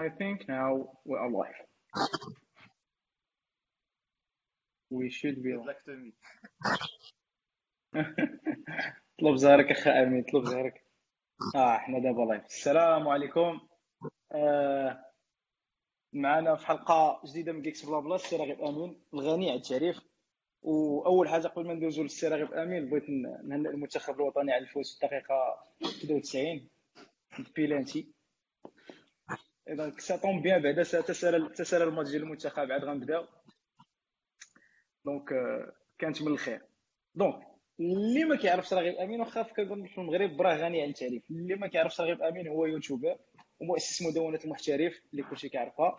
I think now we are live. We should be Good live. luck to me. طلب زهرك اخ امين طلب زهرك آه إحنا دابا live السلام عليكم آه معنا في حلقة جديدة من Geeks Blabla السي راغب أمين الغني عن التعريف وأول حاجة قبل ما ندوزو للسي راغب أمين بغيت نهنئ المنتخب الوطني على الفوز في الدقيقة 93 pénalty donc ça tombe bien بعدا سا- تسالى تسالى الماتش ديال المنتخب عاد غنبداو donc كانت من الخير donc اللي ما كيعرفش راغب امين واخا كنقول في المغرب براه غني عن التعريف اللي ما كيعرفش راغب امين هو YouTuber ومؤسس مدونه المحترف اللي كلشي كيعرفها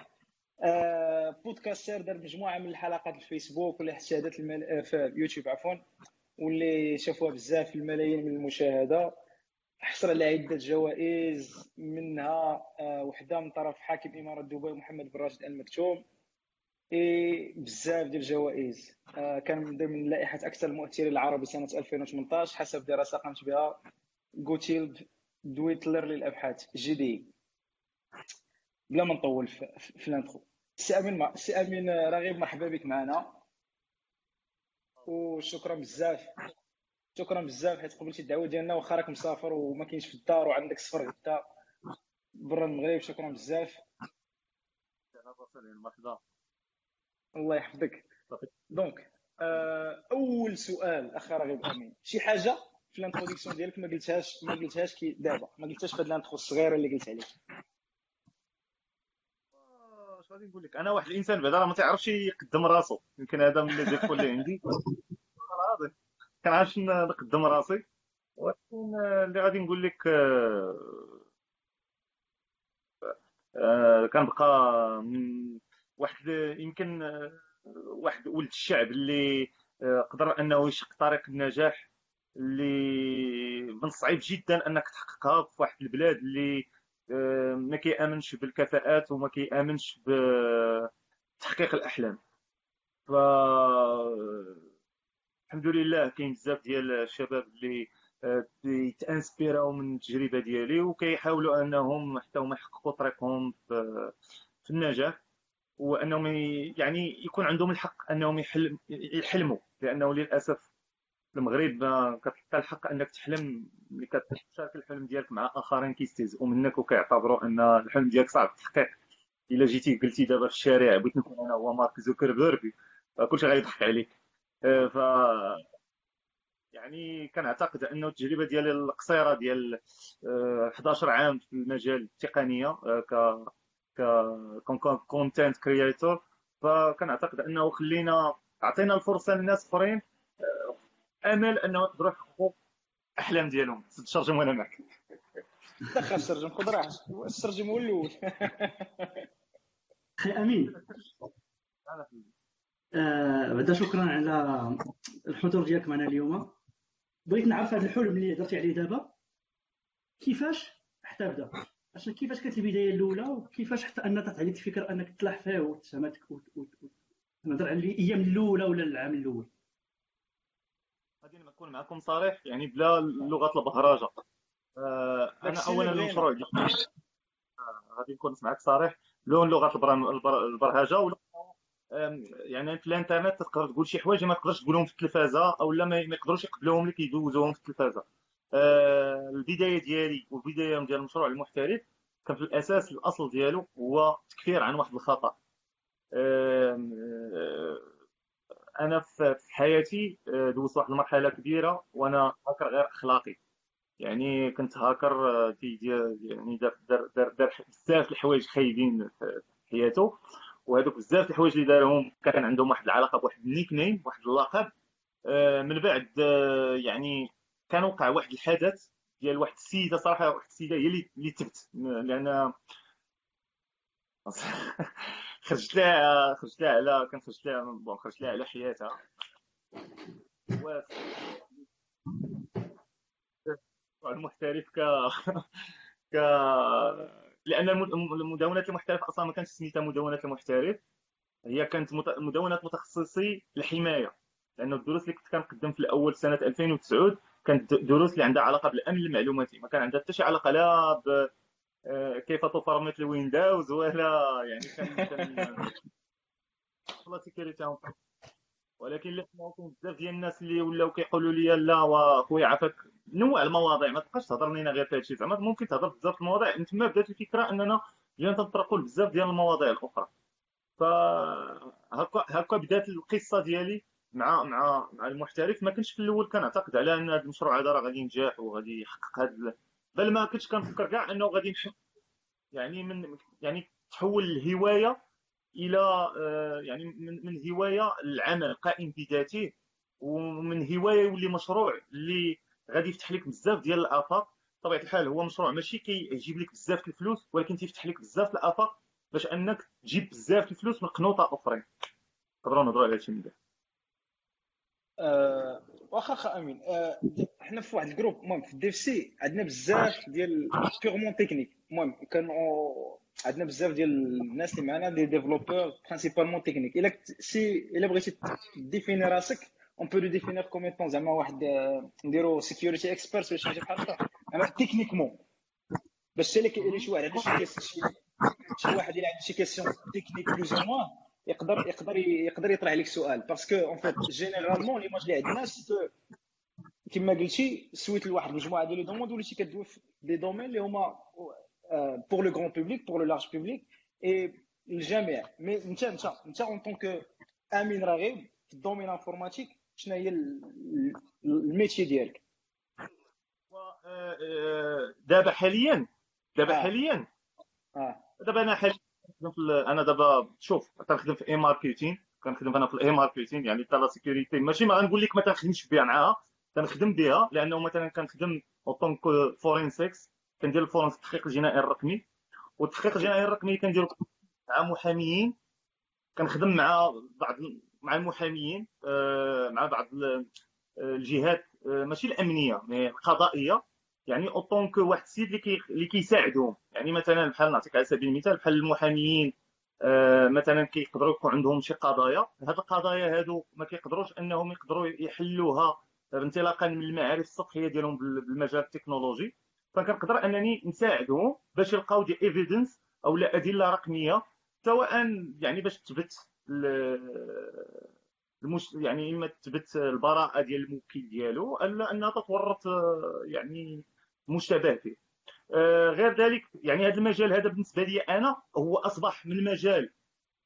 آه podcaster دار مجموعه من الحلقات في الفيسبوك واللي شاهدت المل... في يوتيوب عفوا واللي شافوها بزاف الملايين من المشاهده حصل على عدة جوائز منها آه وحدة من طرف حاكم إمارة دبي محمد بن راشد ال مكتوم إيه بزاف ديال الجوائز. آه كان من ضمن لائحة أكثر المؤثرين العربي سنة 2018 حسب دراسة قامت بها جوتليب دوتويلر للأبحاث. GDI بلا ما نطول في, ال intro. سي أمين مع... سي أمين آه، رغيب مرحبا بك معنا. وشكرا بزاف. شكرا بزاف حيت قبلتي الدعوة ديالنا واخا راك مسافر وما كاينش في الدار وعندك سفر غدا برا المغرب شكرا بزاف. مرحبا. الله يحفظك. donc آه، أول سؤال اخ راغب أمين. شي حاجة في ال introduction ديالك ما قلتهاش ما قلتهاش كي دابا ما قلتهاش في هاد ال intro الصغيرة اللي قلت عليك آه، اش غادي نقول لك أنا واحد الإنسان بعدا راه ما تعرفش يقدم راسو. يمكن هذا من لي ديفو اللي عندي. كنعرفش نقدم راسي. ولكن آه، اللي غادي نقول لك آه، آه، كنبقى واحد يمكن واحد ولد الشعب اللي قدر أنه يشق طريق النجاح اللي من الصعيب جدا أنك تحققها في واحد البلاد اللي ما كيأمنش بالكفاءات وما كيأمنش بتحقيق الأحلام. ف الحمد لله كاين بزاف ديال الشباب اللي آه، يتانسبيراو من التجربة ديالي وكيحاولوا أنهم حتى هما يحققوا طريقهم في النجاح وأنهم يعني يكون عندهم الحق أنهم يحلم يحلموا لأنه للأسف في المغرب ما كتلقى الحق أنك تحلم ملي كتشارك الحلم ديالك مع آخرين كيستهزئوا منك وكيعتبروا أن الحلم ديالك صعب التحقيق إلا جيتي قلتي دابا في الشارع بغيت نكون أنا هو مارك زوكربيرغ كلشي غيضحك عليك. ف يعني كنعتقد أنه التجربة ديالي القصيرة ديال آه، 11 عام في المجال التقنيه آه، ك ك content creator فكنعتقد أنه خلينا عطينا الفرصة للناس أخرين أمل أنه يقدروا يحققوا الاحلام ديالهم. ترجم وأنا معك دخل السرجم خذ راحتك. السرجم هو الأول. أخي امين آه بعدا شكرا على الحضور ديالك معنا اليوم. بغيت نعرف هذا الحلم اللي هضرتي عليه دابا. كيفاش حتى بدا؟ عشان كيفاش كانت البداية الأولى وكيفاش حتى ان طرحت عليك الفكرة أنك تلاح فيه وتسامتك وت- وت- وت- نهضر على الأيام الأولى ولا العام الأول. غادي نكون معكم صريح يعني بلا لغة البهرجة. آه، أنا اولا المشروع آه، غادي نكون معك صريح. لون لغة البر- البر- البرهجة ولا يعني في الانترنت تقدر تقول شي حوايج ما تقدرش تقولهم في التلفازة أو لا ما يقدروش يقبلوهم لك يدوزوهم في التلفازة. آه، البداية ديالي والبداية ديال المشروع المحترف كان في الأساس الأصل ديالو هو تكفير عن واحد الخطأ. آه، أنا في في حياتي آه، دوزت واحد المرحلة كبيرة وأنا هاكر غير أخلاقي. يعني كنت هاكر دي دي يعني دار دار دار, بزاف الحوايج خايبين في في حياته. وهذوك بزاف الحوايج اللي دارهم كان عندهم واحد العلاقة بواحد النيك نيم واحد اللقب. آه، من بعد آه، يعني كان وقع واحد الحدث ديال واحد السيدة صراحة واحد السيدة هي اللي تبت. لأن خرجت لها خرجت لها على كان خرجت لها بون خرجت لها على حياتها. و المحترف ك ك لأن المدونات المحترف أصلا ما كانتش سميتها مدونات المحترف. هي كانت مدونات متخصصي الحمايه لأنه الدروس اللي كنت كنقدم في الأول سنة 2009 كانت دروس اللي عندها علاقة بالامن المعلوماتي ما كان عندها حتى شي علاقة لا ب آه، كيف تفرمت الويندوز ولا يعني كان كان والله ولكن اللي كاين بزاف ديال الناس اللي ولاو كيقولوا لي لا واخويا عافاك. نوع المواضيع ما تبقاش تهضر لينا غير في هادشي. زعما ممكن تهضر بزاف المواضيع. من تما بدات الفكرة أننا جينا تنطرقوا بزاف ديال المواضيع الأخرى. ف هكا هكا بدات القصة ديالي مع مع مع المحترف. ما كنتش في الأول كنعتقد على أن هذا المشروع هذا راه غادي ينجح وغادي يحقق هذا بل ما كنتش كنفكر كاع أنه غادي يعني من يعني تحول الهواية إلى آه، يعني من هواية العمل قائم بذاته ومن هواية يولي مشروع اللي غادي يفتح لك بزاف ديال الآفاق. بطبيعة الحال هو مشروع ماشي كيجيب لك بزاف الفلوس ولكن تيفتح لك بزاف الآفاق باش أنك تجيب بزاف الفلوس من قنوطة أخرين. نقدروا نهضروا على هادشي من بعد أه واخا خا أمين أه حنا في واحد ال groupe المهم في ال DevC عندنا بزاف ديال purement technique المهم كانوا عندنا بزاف ديال الناس اللي معنا des développeurs principalement techniques إلا si إلا بغيتي définir راسك on peut le définir comme زعما واحد نديرو security expert ولا شي بحال هكا. زعما techniquement باش اللي شي واحد عنده شي شي واحد اللي عنده شي question technique plus ou moins يقدر يقدر يقدر يطرح عليك سؤال. parce que en fait généralement l'image اللي عندنا كما قلتي سويت لواحد المجموعة ديال les domaines وليتي كدوي في des domaines اللي هما pour le grand public pour le large public اي الجميع mais انت انت انت en tant que امين راغب في ال domaine informatique شنو هي ال métier ديالك دابا حاليا دابا حاليا دابا أنا حاليا أنا دابا شوف كنخدم في e-marketing كنخدم أنا في ال e-marketing يعني تاع la sécurité ماشي ما غنقول لك ما تنخدمش بها معاها كنخدم بها لأنه مثلا كنخدم en tant que forensics كندير ال forensics التحقيق الجنائي الرقمي والتحقيق الجنائي الرقمي كنديرو مع محاميين كنخدم مع بعض مع المحاميين آه، مع بعض الجهات آه، ماشي الأمنية mais القضائية. يعني en tant que واحد السيد اللي اللي كيساعدهم. يعني مثلا بحال نعطيك على سبيل المثال بحال المحاميين آه، مثلا كيقدروا يكون عندهم شي قضايا. هاد القضايا هادو ما كيقدروش أنهم يقدروا يحلوها انطلاقا من المعارف السطحية ديالهم بالمجال التكنولوجي. فكنقدر أنني نساعدهم باش يلقاو des évidences أو لا أدلة رقمية سواء يعني باش تثبت المش... يعني إما تثبت البراءة ديال الموكل ديالو ألا أنها تتورط يعني مشتبه فيه آه، غير ذلك يعني هذا المجال هذا بالنسبة لي أنا هو أصبح من مجال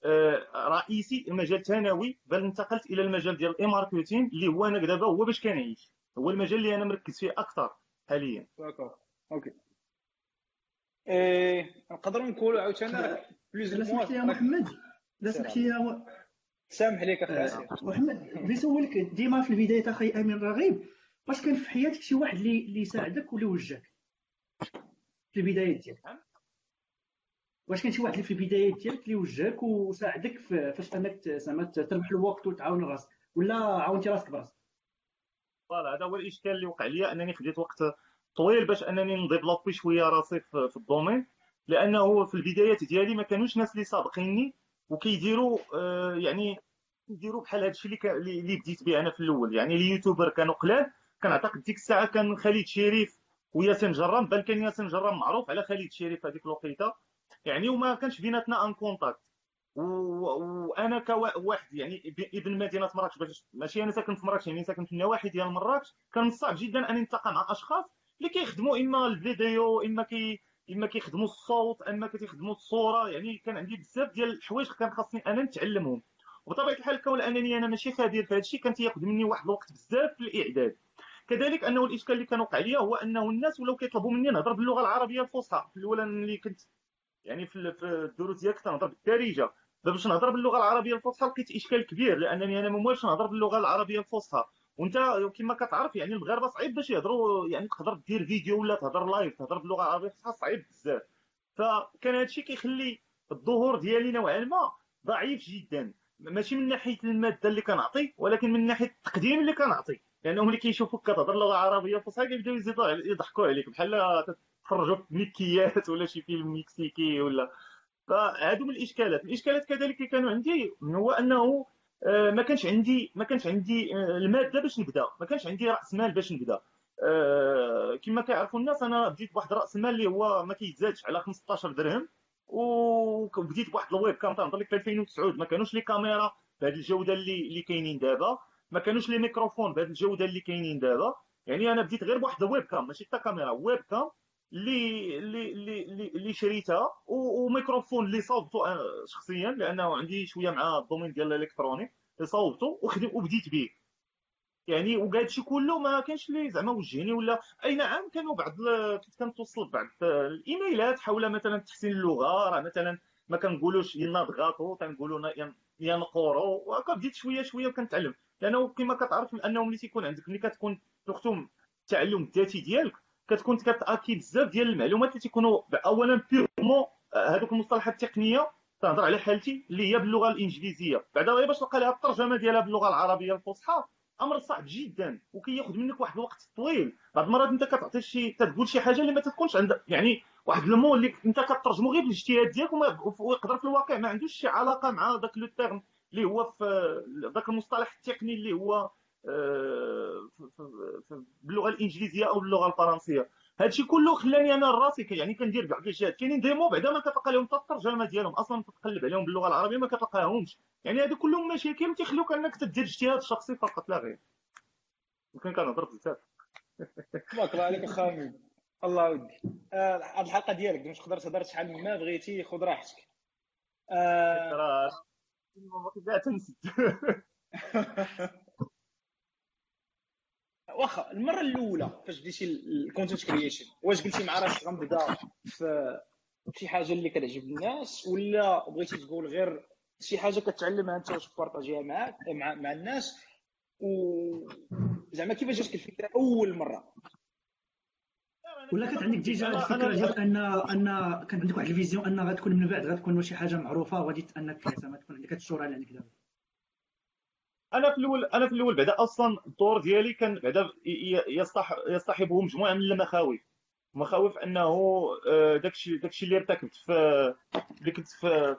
آه، رئيسي المجال ثانوي بل انتقلت إلى المجال ديال ال e-marketing اللي هو أنا دابا هو باش كنعيش. هو المجال اللي أنا مركز فيه أكثر حاليا. OK. إيه نقدروا نقولوا عاوتاني plus سمحت يا محمد. لا سمحت يا سامح ليك أخي آه، محمد بغيت نسولك ديما في البداية أخي أمين رغيب. واش كان في حياتك شي واحد اللي اللي يساعدك ولا وجهك؟ في البدايات ديالك. واش كان شي واحد اللي في البدايات ديالك اللي وجهك وساعدك فاش انك زعما تربح الوقت وتعاون راسك ولا عاونتي راسك براسك؟ voilà هذا هو الإشكال اللي وقع لي أنني خديت وقت طويل باش أنني ن développer شوية راسي في ال domaine لأنه في البدايات ديالي ما كانوش ناس اللي سابقيني وكيديروا آه، يعني يديروا بحال هادشي اللي اللي بديت به أنا في الأول. يعني ال YouTuber كانوا قلال كنعتقد ديك الساعة كان خالد شريف وياسين جرام بل كان ياسين جرام معروف على خالد شريف هذيك الوقيتة. يعني وما كانش بيناتنا un contact. وأنا كواحد يعني ابن مدينة مراكش ماشي أنا ساكن في مراكش يعني ساكن في النواحي ديال مراكش كان صعب جدا أن نلتقى مع أشخاص اللي كيخدموا إما الفيديو إما كي إما كيخدموا الصوت إما كيخدموا الصورة يعني كان عندي بزاف ديال الحوايج كان خاصني أنا نتعلمهم. وبطبيعة الحال كون انني أنا ماشي خبير في هذا الشيء كان تياخذ مني واحد الوقت بزاف في الإعداد. كذلك أنه الإشكال اللي كان وقع لي هو أنه الناس ولاو كيطلبوا مني نهضر باللغة العربية الفصحى. في الأول اللي كنت يعني في الدروس ديالي كنت نهضر بالدارجه باش نهضر باللغة العربية الفصحى لقيت إشكال كبير لأنني أنا ما موالش نهضر باللغة العربية الفصحى. وانت كما كتعرف يعني المغاربه صعيب باش يهضروا يعني تقدر دير فيديو ولا تهضر live تهضر باللغة العربية الفصحى صعيب بزاف. فكان هادشي كيخلي الظهور ديالي نوعا ما ضعيف جدا. ماشي من ناحية المادة اللي كنعطي ولكن من ناحية التقديم اللي كنعطي. لأنهم اللي كيشوفوك كتهضر اللغة العربيه الفصحى كيبداو يزيدوا يضحكوا عليك بحال تتفرجوا في ميكيات ولا شي فيلم مكسيكي ولا. فهادو من الإشكالات. الإشكالات كذلك اللي كانوا عندي هو أنه ما كانش عندي ما كانش عندي آه، الماده باش نبدا. ما كانش عندي رأس مال باش نبدا. آه، كما كيعرفوا الناس أنا بديت بواحد رأس المال اللي هو ما كيتزادش على 15 درهم. وبديت بواحد ال webcam تنهضر لك في 2009 ما كانوش les caméras بهذه الجودة اللي اللي كاينين دابا. ما كانوش les microphones بهذه الجودة اللي كاينين دابا. يعني أنا بديت غير بواحد ال webcam ماشي حتى caméra webcam. اللي اللي اللي اللي شريتها وميكروفون اللي صوبته شخصيا لأنه عندي شوية مع ال domaine ديال ال électronique اللي صوبته وبديت به يعني وكاع هادشي كله ما كانش لي زعما وجهني ولا أي نعم كانوا بعض كنت كنتوصل بعض الإيميلات حول مثلا تحسين اللغة راه مثلا ما كنقولوش ينضغطوا تنقولوا ينقروا وهكا بديت شوية شوية وكنتعلم. لأنه كما كتعرف أنه ملي تيكون عندك ملي كتكون تختم التعلم الذاتي ديالك كتكون كتاكي بزاف ديال المعلومات اللي تيكونوا اولا بيغمون هذوك المصطلحات التقنية. تهضر على حالتي اللي هي باللغة الإنجليزية. بعدا غير باش تلقى لها الترجمة ديالها باللغة العربية الفصحى أمر صعب جدا وكياخذ منك واحد الوقت طويل. بعض المرات أنت كتعطي شي تقول شي حاجة اللي ما تكونش عندك يعني واحد المو اللي أنت كترجمو غير بالاجتهاد ديالك ويقدر في الواقع ما عندوش شي علاقة مع ذاك لو تيرم اللي هو في ذاك المصطلح التقني اللي هو آه، باللغة الإنجليزية أو باللغة الفرنسية. هادشي كله خلاني أنا راسي يعني كندير كاع الجهات كاينين ديمو بعدا ما كتلقى لهم حتى الترجمه ديالهم. أصلا تقلب عليهم باللغة العربية ما كتلقاهمش. يعني هادو كلهم مشاكل تيخلوك أنك تدير اجتهاد شخصي فقط لا غير. يمكن كنهضر بزاف. تبارك الله عليك اخا الله ودي آه، هاد الحلقة ديالك باش تقدر تهضر شحال ما بغيتي خذ راحتك. آه... تنسد واخا المرة الأولى فاش بديتي ال content creation واش قلتي مع راسك غنبدا في شي حاجة اللي كتعجب الناس ولا بغيتي تقول غير شي حاجة كتعلمها أنت واش تبارطاجيها معاك مع, مع الناس؟ و زعما كيفاش جاتك الفكرة أول مرة؟ ولا كانت عندك déjà الفكرة ديال ان أن كان عندك واحد ال vision أن غتكون من بعد غتكون شي حاجة معروفة وغادي أنك زعما تكون عندك هاد الشهره اللي عندك دابا. أنا في الأول أنا في الأول بعدا أصلا الدور ديالي كان بعدا يصطحبه مجموعة من المخاوف. مخاوف أنه آه، داكشي داكشي اللي ارتكبت في اللي كنت في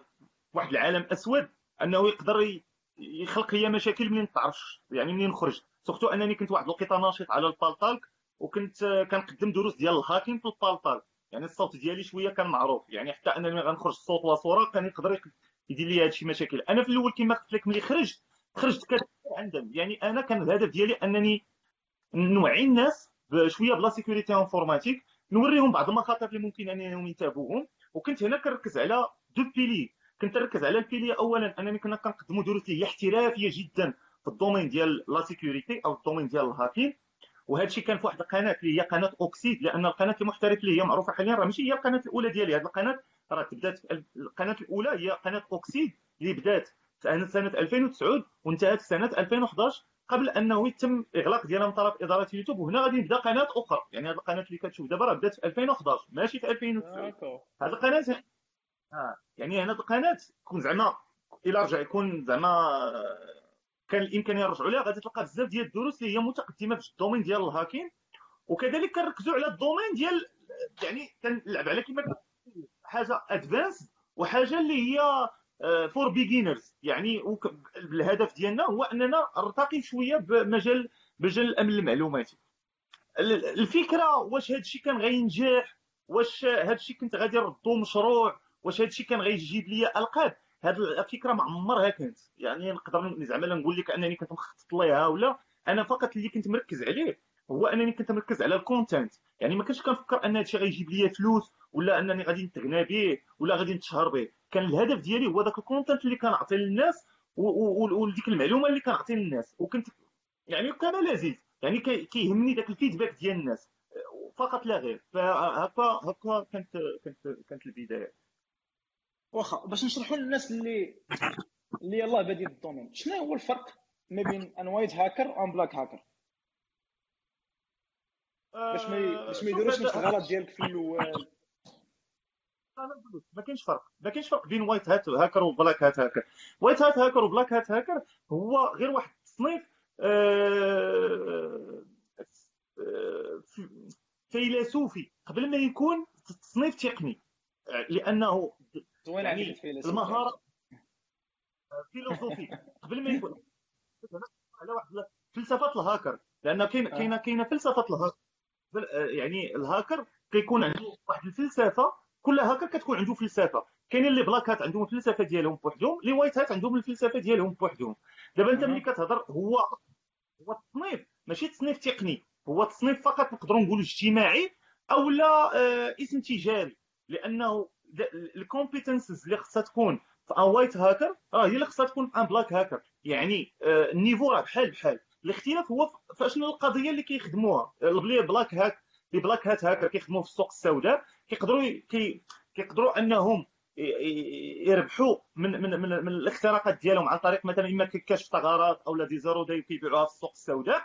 واحد العالم أسود أنه يقدر يخلق لي مشاكل منين تعرفش يعني منين نخرج سورتو أنني كنت واحد الوقيته ناشط على البالطالك وكنت كنقدم دروس ديال الهاكين في البالطالك يعني الصوت ديالي شوية كان معروف. يعني حتى أنني غنخرج صوت وصورة كان يقدر يدير لي هادشي مشاكل. أنا في الأول كما قلت لك ملي خرجت خرجت كثير عندهم. يعني أنا كان الهدف ديالي أنني نوعي الناس بشوية ب la sécurité informatique نوريهم بعض المخاطر اللي ممكن أنهم ينتابوهم وكنت هنا كنركز على deux piliers كنت نركز على ال pilier اولا أنني كنا كنقدموا دروس اللي هي احترافية جدا في ال domaine ديال la sécurité أو ال domaine ديال ال hacking. وهذا الشيء كان في واحد القناة اللي هي قناة اوكسيد لأن القناة المحترفه اللي هي معروفة حاليا راه ماشي هي القناة الأولى ديالي. هذه القناة راه تبدأت القناة الأولى هي قناة اوكسيد اللي بدأت سنة 2009 وانتهت سنة 2011 قبل أنه يتم إغلاق ديالها من طرف إدارة اليوتيوب وهنا غادي نبدأ قناة أخرى. يعني هذه القناة اللي كتشوف دابا راه بدات في 2011 ماشي في 2009 هذه القناة آه. يعني هنا القناة تكون زعما إلى رجع يكون زعما كان الإمكانية يرجعوا لها غادي تلقى بزاف ديال الدروس اللي هي متقدمة في ال domaine ديال ال hacking. وكذلك كنركزوا على ال domaine ديال يعني كنلعب على كيما حاجة advanced وحاجة اللي هي for beginners يعني الهدف ديالنا هو أننا نرتقي شوية بمجال مجال الأمن المعلوماتي. الفكرة واش هذا الشيء كان غينجح؟ واش هذا الشيء كنت غادي نردو مشروع؟ واش هذا الشيء كان غيجيب لي ألقاب؟ هذه الفكرة ما عمرها كانت. يعني نقدر زعما نقول لك أنني كنت مخطط ليها ولا أنا فقط اللي كنت مركز عليه هو أنني كنت مركز على ال content يعني ما كنتش كنفكر أن هادشي غيجيب لي فلوس ولا انني غادي نتغنى به ولا غادي نتشهر به. كان الهدف ديالي هو داك ال content اللي كنعطي للناس وديك المعلومة اللي كنعطي للناس. وكنت يعني كان لذيذ يعني كيهمني داك ال feedback ديال الناس. فقط لا غير. فهكا هكا كانت كانت كانت البداية. واخا باش نشرحوا للناس اللي اللي يلاه بادي ال domaine شنو هو الفرق ما بين ان وايت هاكر وان بلاك هاكر باش ما باش ما يديروش نفس الغلط ديالك في الأول. ما كاينش فرق. ما كاينش فرق بين وايت هات هاكر وبلاك هات هاكر. وايت هات هاكر وبلاك هات هاكر هو غير واحد. التصنيف آه، آه، فيلسوفي. قبل ما يكون تصنيف تقني. لأنه يعني المهارة philosophie قبل ما يكون. على واحد فلسفة الهاكر. لأن كاين كاينة كاينة فلسفة الهاكر. يعني الهاكر كيكون عنده واحد الفلسفة كل هاكر كتكون عنده فلسفة. كاينين les black hat عندهم الفلسفه ديالهم بوحدهم les white hat عندهم الفلسفة ديالهم بوحدهم. دابا انت ملي كتهضر هو هو التصنيف ماشي تصنيف تقني هو تصنيف فقط نقدروا نقولوا اجتماعي أو لا آه اسم تجاري لأنه les compétences اللي خصها تكون في un white hacker راه هي اللي خصها تكون في un black hacker يعني آه ال niveau راه بحال بحال. الاختلاف هو فاشنو القضية اللي كيخدموها؟ البلي black hat les black hat hackers كيخدموا في السوق السوداء. كيقدروا كي كيقدروا أنهم يربحوا من من من, من الاختراقات ديالهم عن طريق مثلا إما كشف ثغرات أو لا des zero-day كيبيعوها في السوق السوداء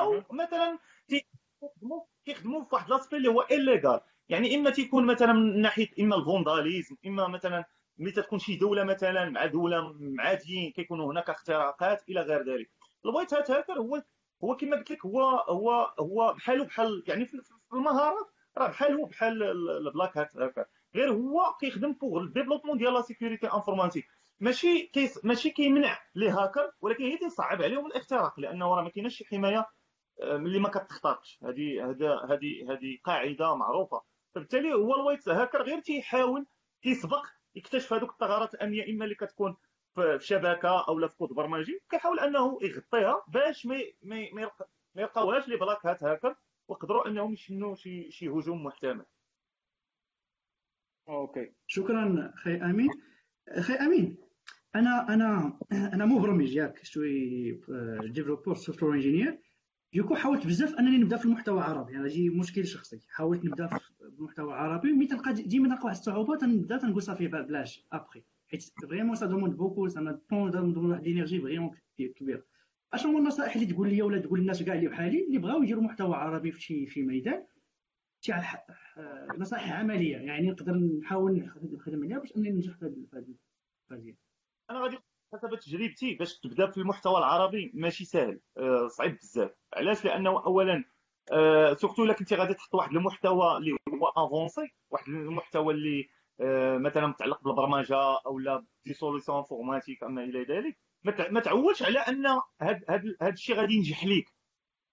أو مثلا كيخدموا كيخدموا في واحد l'aspect اللي هو illégal يعني إما تيكون مثلا من ناحية إما ال vandalisme إما مثلا ملي تكون شي دولة مثلا مع دولة معاديين كيكونوا هناك اختراقات إلى غير ذلك. ال white hat hacker هو هو كما قلت لك هو هو هو بحاله بحال يعني في المهارات راه بحال هو بحال ال black hat غير هو كيخدم فوق ال développement ديال la sécurité informatique ماشي كيس ماشي كيمنع les hackers ولكن هي تيصعب عليهم الاختراق لأنه راه ما كايناش شي حماية ملي ما كتختارش. هذه هذه هذه قاعدة معروفة. فبالتالي هو ال white hacker غير تيحاول تيسبق يكتشف هذوك الثغرات الأمنية إما اللي كتكون في شبكة أو في كود برمجي كيحاول أنه يغطيها باش ما ما يلقاوهاش les black hat hacker ويقدروا أنهم يشنوا شي شي هجوم محتمل. OK. شكرا خي أمين. خي أمين أنا أنا أنا مبرمج ياك شوي développeur software engineer donc حاولت بزاف أنني نبدأ في المحتوى العربي. هذا يعني مشكل شخصي. حاولت نبدأ في المحتوى العربي. ملي تلقى ديما تلقى واحد الصعوبة تنبدا تنقول صافي بلاش ابخي حيت vraiment ça demande beaucoup ça demande واحد l'énergie vraiment كبيرة. اشنو هما النصائح اللي تقول لي ولا تقول للناس كاع اللي بحالي اللي بغاو يديروا محتوى عربي في شي في ميدان تاع نصائح عملية. يعني نقدر نحاول نخدم عليها باش أنني ننجح في هذه أنا غادي حسب تجربتي باش تبدا في المحتوى العربي ماشي سهل أه صعيب بزاف. علاش؟ لأنه اولا أه surtout إلا كنتي غادي تحط واحد المحتوى اللي هو avancé واحد المحتوى اللي أه مثلا متعلق بالبرمجة أو لا des solutions informatiques أما إلى ذلك. ما تعولش على أن هذا الشيء غادي ينجح ليك.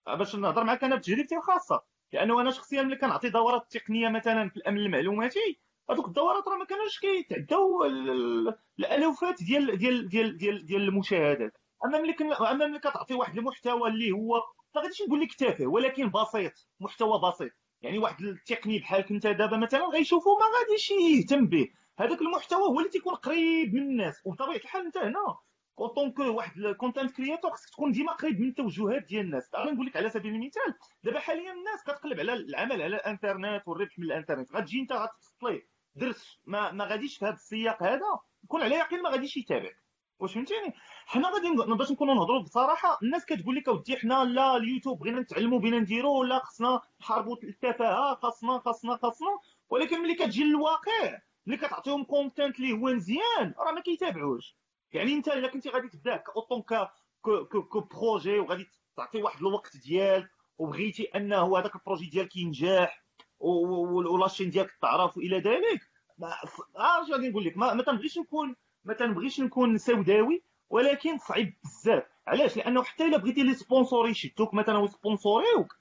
باش نهضر معك أنا بتجربتي الخاصة. لأنه أنا شخصيا ملي كنعطي دورات تقنية مثلا في الأمن المعلوماتي هذوك الدورات راه ما كانوش كيتعداو الألوفات ديال ديال ديال ديال ديال المشاهدات. أما ملي أما ملي كتعطي واحد المحتوى اللي هو ما غاديش نقول لك تافه ولكن بسيط محتوى بسيط. يعني واحد التقني بحالك انت دابا مثلا غيشوفوا ما غاديش يهتم به. هذاك المحتوى هو اللي تيكون قريب من الناس وبطبيعة الحال أنت هنا quand que واحد ال content creator خصك تكون ديما قريب من التوجهات ديال الناس. أنا نقول لك على سبيل المثال دابا حاليا الناس كتقلب على العمل على الإنترنت والربح من الإنترنت. غتجي أنت غتسطلي درس ما ما غاديش في هذا السياق هذا يكون على يقين ما غاديش يتابعك. واش فهمتيني؟ حنا غادي باش نكونوا نهضروا بصراحة الناس كتقول لك أودي حنا لا اليوتيوب بغينا نتعلموا بغينا نديروا لا خصنا نحاربوا التفاهة خاصنا خاصنا خاصنا ولكن ملي كتجي للواقع ملي كتعطيهم content اللي هو مزيان راه ما كيتابعوش. يعني انت الا كنتي غادي تبدا en tant que projet وغادي تعطي واحد الوقت ديالك وبغيتي انه هذاك ال projet ديالك ينجح و la chaîne ديالك تعرف وإلى ذلك. اش غادي نقول لك؟ ما, ما تنبغيش نكون ما تنبغيش نكون سوداوي ولكن صعيب بزاف. علاش؟ لأنه حتى إلا بغيتي les sponsors يشدوك مثلا وي sponsoriser وك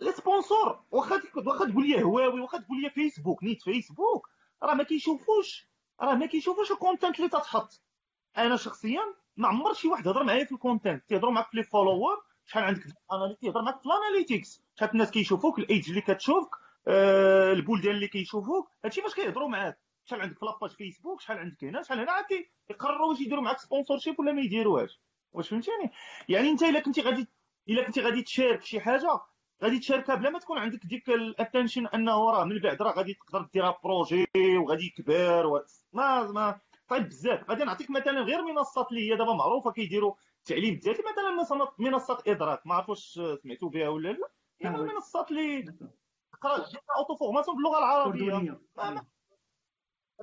les sponsors واخا واخا تقول لي هواوي واخا تقول لي فيسبوك نيت فيسبوك راه ما كيشوفوش راه ما كيشوفوش ال content اللي تتحط. أنا شخصيا ما عمر شي واحد هضر معايا في ال content تيهضروا معاك في les followers شحال عندك في ال analytics يهضر معاك في ال analytics شحال الناس كيشوفوك الايدج اللي كتشوفك آه البلدان اللي كيشوفوك. هادشي باش كيهضروا معاك. شحال عندك في la page فيسبوك شحال عندك هنا شحال هنا. عاد يقرروا واش يديروا معاك sponsorship ولا ما يديروهاش. واش فهمتيني؟ يعني انت إلا كنتي غادي إلا كنتي غادي تشارك شي حاجة غادي تشاركها بلا ما تكون عندك ديك ال attention أنه راه من بعد راه غادي تقدر ديرها projet وغادي يكبر و... ما ما طيب بزاف. غادي نعطيك مثلا غير منصات اللي هي دابا معروفة كيديروا التعليم الذاتي مثلا منصات إدراك. ما عرفتش سمعتوا بها ولا لا. هي من المنصات اللي تقرا auto-formation باللغة العربية.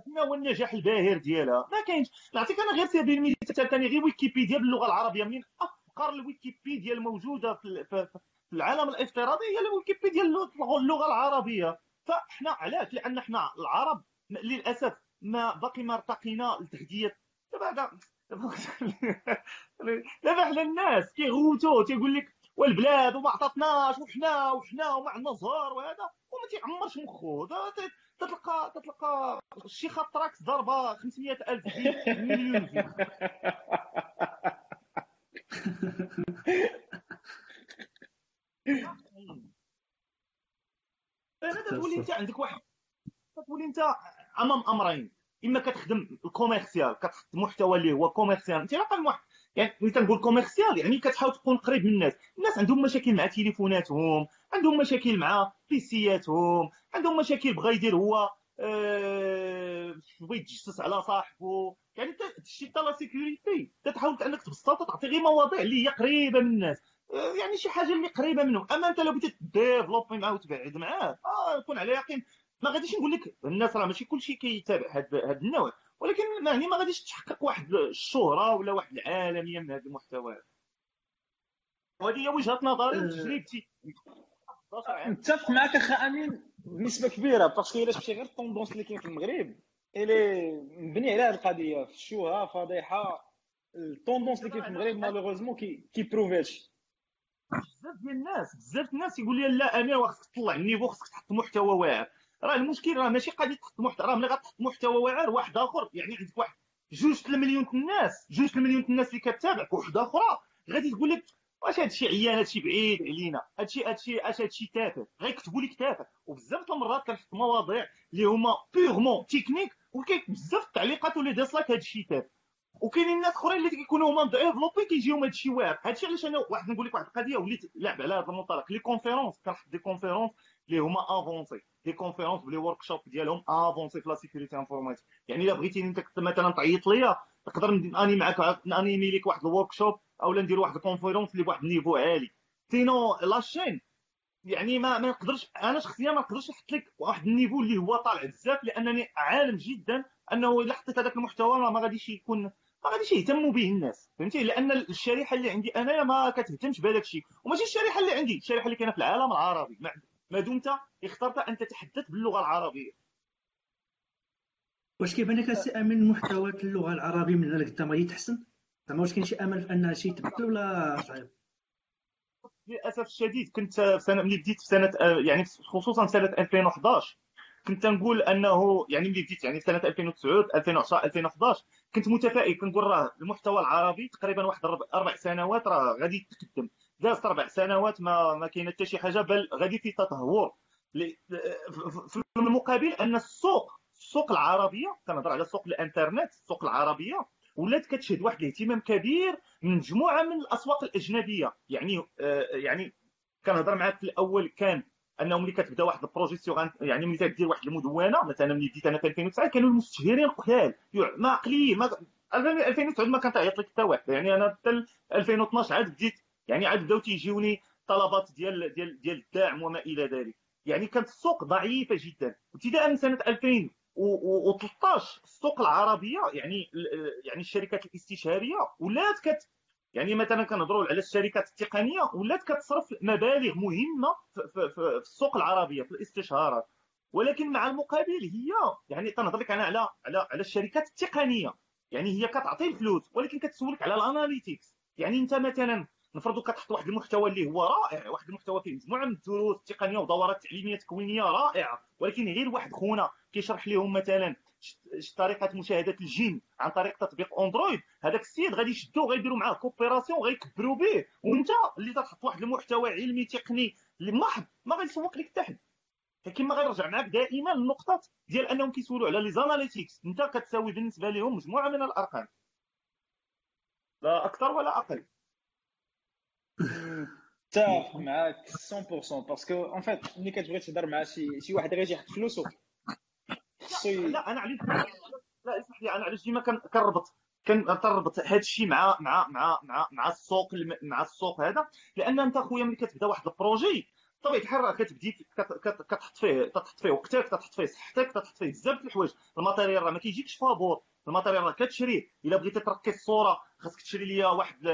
ما هو النجاح الباهر ديالها. ما كاينش. نعطيك أنا غير سبيل المثال ثاني غير ويكيبيديا باللغة العربية. من افقر الويكيبيديا الموجودة في العالم الافتراضي هي الويكيبيديا اللغة العربية. فإحنا علاش؟ لأن إحنا العرب للأسف ما باقي ما ارتقينا لتغذيه دابا دابا حنا الناس كيغوتو تيقول لك والبلاد وما عطاتناش وحنا وحنا وما عندنا زهر وهذا وما تيعمرش مخو. تتلقى تتلقى شي خاطراكس ضربة 500 ألف مليون. أنا تقول أنت عندك واحد تقول أنت أمام أمرين. إما كتخدم ال commercial كتحط محتوى اللي هو commercial. أنت رقم واحد. يعني ملي تنقول commercial يعني كتحاول تكون قريب من الناس. الناس عندهم مشاكل مع تليفوناتهم عندهم مشاكل مع PC ياتهم عندهم مشاكل بغا يدير هو أه... يتجسس على صاحبه يعني تشي حتى la sécurité. تحاول انك تبسط وتعطي غير مواضيع اللي هي قريبة من الناس. أه يعني شي حاجة اللي قريبة منهم. أما انت لو بديت développer معاه وتبعد معاه آه كون على يقين. ما غاديش نقول لك الناس راه ماشي كلشي كيتابع هذا النوع. ولكن يعني ما غاديش تحقق واحد الشهرة ولا واحد العالمية من هذا المحتوى. وهذه هي وجهة نظري وتجربتي. متفق معك اخ أمين. بنسبة كبيرة parce que إلا شفتي غير ال tendance اللي كاين في المغرب الي مبني على هذه القضية. في الشوهه فضيحة. ال tendance اللي كاين في المغرب malheureusement qui profite بزاف ديال الناس بزاف الناس يقول لي لا امير خصك تطلع ال niveau خصك تحط محتوى واعر. راه المشكل راه ماشي قضيه تحط محتوى راه ملي غتحط محتوى واعر واحد آخر يعني عندك واحد جوج المليون الناس جوج المليون الناس اللي كتابعك وحده أخرى غادي تقول لك واش هادشي عيان هادشي بعيد علينا هادشي هادشي اش هادشي تافه؟ غيكتبوا لك تافه. وبزاف المرات كنحط مواضيع اللي هما purement technique وكاين بزاف التعليقات و les dislikes هادشي تافه. وكاينين الناس أخرين اللي كيكونوا هما développés كيجيهم هادشي واعر. هادشي علاش أنا واحد نقول لك واحد القضية وليت لعب على هذا المنطلق. les conférences كنحط des conférences اللي هما avancées des conférences ب les workshops ديالهم avancés في la sécurité informatique يعني الا بغيتيني انت مثلا تعيط ليا نقدر اني معاك ن animer لك واحد ال workshop اولا ندير واحد ال conférence اللي بواحد ال niveau عالي sinon la chaîne يعني ما ما نقدرش أنا شخصيا ما نقدرش نحط لك واحد ال niveau اللي هو طالع بزاف لانني عالم جدا انه الا حطيت هذاك المحتوى ما غاديش يكون ما غاديش يهتموا به الناس فهمتي لأن الشريحه اللي عندي انايا ما كتهتمش بهذاك الشيء وماشي الشريحه اللي عندي الشريحه اللي كاينة في العالم العربي ما دمت اخترت أن تتحدث باللغة العربية. واش كيبان لك السي أمين محتوى اللغة العربية من هذاك التما يتحسن؟ زعما واش كاين شي أمل في أن شي يتبدل ولا صعيب؟ للأسف الشديد كنت في سنة ملي بديت في سنة يعني خصوصا سنة 2011 كنت نقول أنه يعني ملي بديت يعني سنة 2009 2010 2011 كنت متفائل. كنقول راه المحتوى العربي تقريبا واحد أربع سنوات راه غادي يتقدم. دازت أربع سنوات ما ما كاين حتى شي حاجة بل غادي في تدهور في المقابل أن السوق السوق العربية كنهضر على سوق الإنترنت السوق العربية ولات كتشهد واحد الاهتمام كبير من مجموعة من الأسواق الأجنبية. يعني آه يعني كنهضر معاك في الأول كان انه ملي كتبدأ واحد ال progression يعني ملي تدير واحد المدونة مثلا ملي بديت أنا في 2009 كانوا المستشهرين قلال ما عقليين ما 2009 ما كان تعيط لك حتى واحد. يعني أنا حتى 2012 عاد بديت يعني عاد بداو تيجيوني طلبات ديال ديال ديال الدعم وما إلى ذلك. يعني كانت السوق ضعيفة جدا. ابتداء من سنة 2013 السوق العربية يعني يعني الشركات الاستشارية ولات كت يعني مثلا كنهضروا على الشركات التقنية ولات كتصرف مبالغ مهمة في, السوق العربية في الاستشهارات ولكن مع المقابل هي يعني كنهضر لك أنا على على على الشركات التقنية. يعني هي كتعطي الفلوس ولكن كتسولك على الأناليتيكس. يعني أنت مثلا نفرضوا كتحط واحد المحتوى اللي هو رائع واحد المحتوى فيه مجموعة من الدروس التقنية ودورات تعليمية تكوينية رائعة ولكن غير واحد خونا كيشرح لهم مثلا طريقة مشاهدة الجيم عن طريق تطبيق أندرويد. هذاك السيد غادي يشدوه غيديروا معاه coopération غيكبروا به. وأنت اللي تحط واحد المحتوى علمي تقني محض ما غيسوق لك حتى حد فكما غيرجع معاك دائما النقطه ديال أنهم كيسولوا على les analytics. أنت كتساوي بالنسبة لهم مجموعة من الأرقام. لا أكثر ولا أقل. متفق معاك 100% parce que en fait ملي كتبغي تهضر مع شي شي واحد غيجي يحط فلوسو لا أنا علاش لا إسمح لي أنا علاش ديما كنربط كنربط هذا الشيء مع مع مع مع مع السوق مع السوق هذا. لأن أنت خويا ملي كتبدا واحد ال projet بطبيعه الحال راه كتبدي كتحط فيه كتحط فيه وقتك كتحط فيه صحتك كتحط فيه بزاف د الحوايج. ال matériel راه ما كيجيكش فابور. ال matériel راه كتشريه إلا بغيتي تركب الصورة خاصك تشري ليا واحد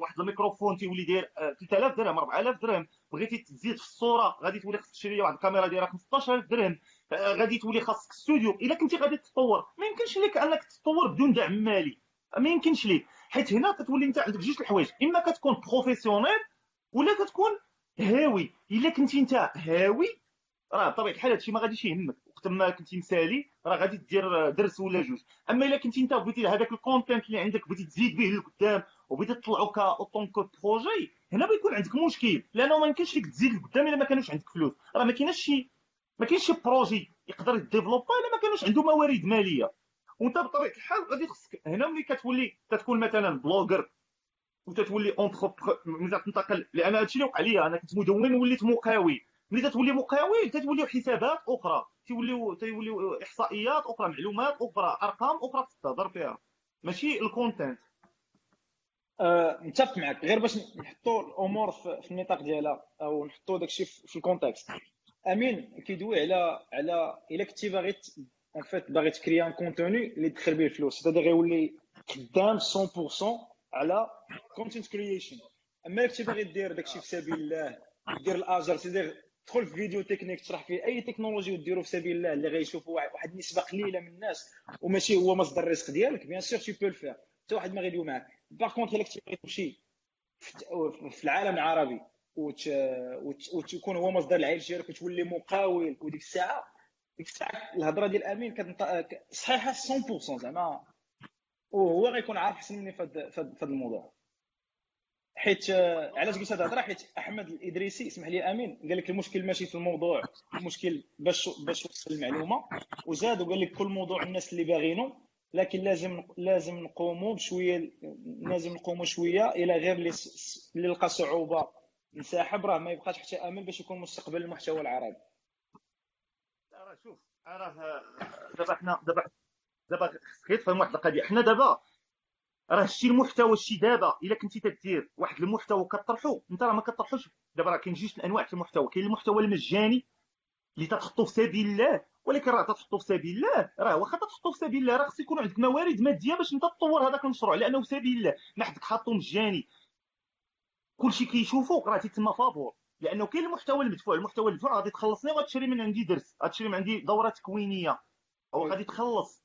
واحد الميكروفون تيولي داير 3000 درهم 4000 درهم. بغيتي تزيد في الصورة غادي تولي خاصك تشري ليا واحد الكاميرا دايرة 15000 درهم. غادي تولي خاصك ستوديو إلا كنتي غادي تطور ما يمكنش لك أنك تطور بدون دعم مالي. ما يمكنش لك حيت هنا كتولي أنت عندك جوج الحوايج. إما كتكون professionnel ولا كتكون هاوي. إلا كنتي أنت هاوي راه بطبيعة الحال هادشي ما غاديش يهمك. وقت ما كنتي مسالي راه غادي دير درس ولا جوج. أما إلا كنتي أنت بغيتي هذاك ال content اللي عندك بغيتي تزيد به لقدام وبغيتي تطلعو ك en tant que projet هنا بيكون عندك مشكل. لأنه ما يمكنش لك تزيد لقدام إلا ما كانوش عندك فلوس. راه ما كايناش شي ما كاينش شي projet يقدر ي développer إلا ما كانوش عنده موارد مالية. وأنت بطبيعة الحال غادي خصك هنا ملي كتولي تتكون مثلا blogger وتتولي entrepreneur ملي تنتقل لأن هادشي اللي وقع لي أنا كنت مدون وليت مقاول ملي تتولي مقاول تتوليو حسابات أخرى تيوليو تيوليو إحصائيات أخرى معلومات أخرى أرقام أخرى تهضر فيها. ماشي ال content أه متفق معك. غير باش نحطوا الأمور في النطاق ديالها أو نحطوا داكشي في ال context أمين كيدوي على على إلا كنتي باغي en fait باغي تكري un contenu اللي تدخل به الفلوس. هذا غيولي خدام 100% على content creation أما كنتي باغي دير داكشي في سبيل الله دير الآجر تدير تدخل في فيديو تكنيك تشرح فيه أي تكنولوجي وديرو في سبيل الله اللي غيشوفوا واحد النسبة قليلة من الناس وماشي هو مصدر الرزق ديالك bien sûr tu peux le faire حتى واحد ما غيدوي معاك. par contre إلا كنتي تمشي في العالم العربي وتكون هو مصدر العيش ديالك وتولي مقاول وديك الساعة ديك الساعة الهضرة ديال أمين صحيحة 100% زعما. وهو غيكون عارف أحسن مني في هذا الموضوع. حيت علاش قلت هذه الهضرة؟ حيت أحمد الإدريسي اسمح لي آمين قال لك المشكل ماشي في الموضوع المشكل باش باش توصل المعلومة وزاد وقال لك كل موضوع الناس اللي باغينه لكن لازم لازم نقوموا بشوية لازم نقوموا شوية إلى غير اللي اللي لقى صعوبة انسحب راه ما يبقاش حتى امن باش يكون مستقبل المحتوى العربي. راه شوف راه دابا حنا دابا دابا خصك تفهم واحد القضية. حنا دابا راه شتي المحتوى شتي دابا إلا كنتي تدير واحد المحتوى كطرحو أنت راه ما كطرحوش. دابا راه كاين جوج الانواع في المحتوى كاين المحتوى المجاني اللي تتحطو في سبيل الله ولكن راه تتحطو في سبيل الله راه واخا تتحطو في سبيل الله راه خص يكون عندك موارد مادية باش أنت تطور هذاك المشروع لأنه في سبيل الله ما حدك حاطو مجاني. كلشي كيشوفو راه تيتم فابور. لأنه كاين المحتوى المدفوع المحتوى المدفوع غادي تخلصني وغتشري من عندي درس غتشري من عندي دورة تكوينية أو غادي تخلص.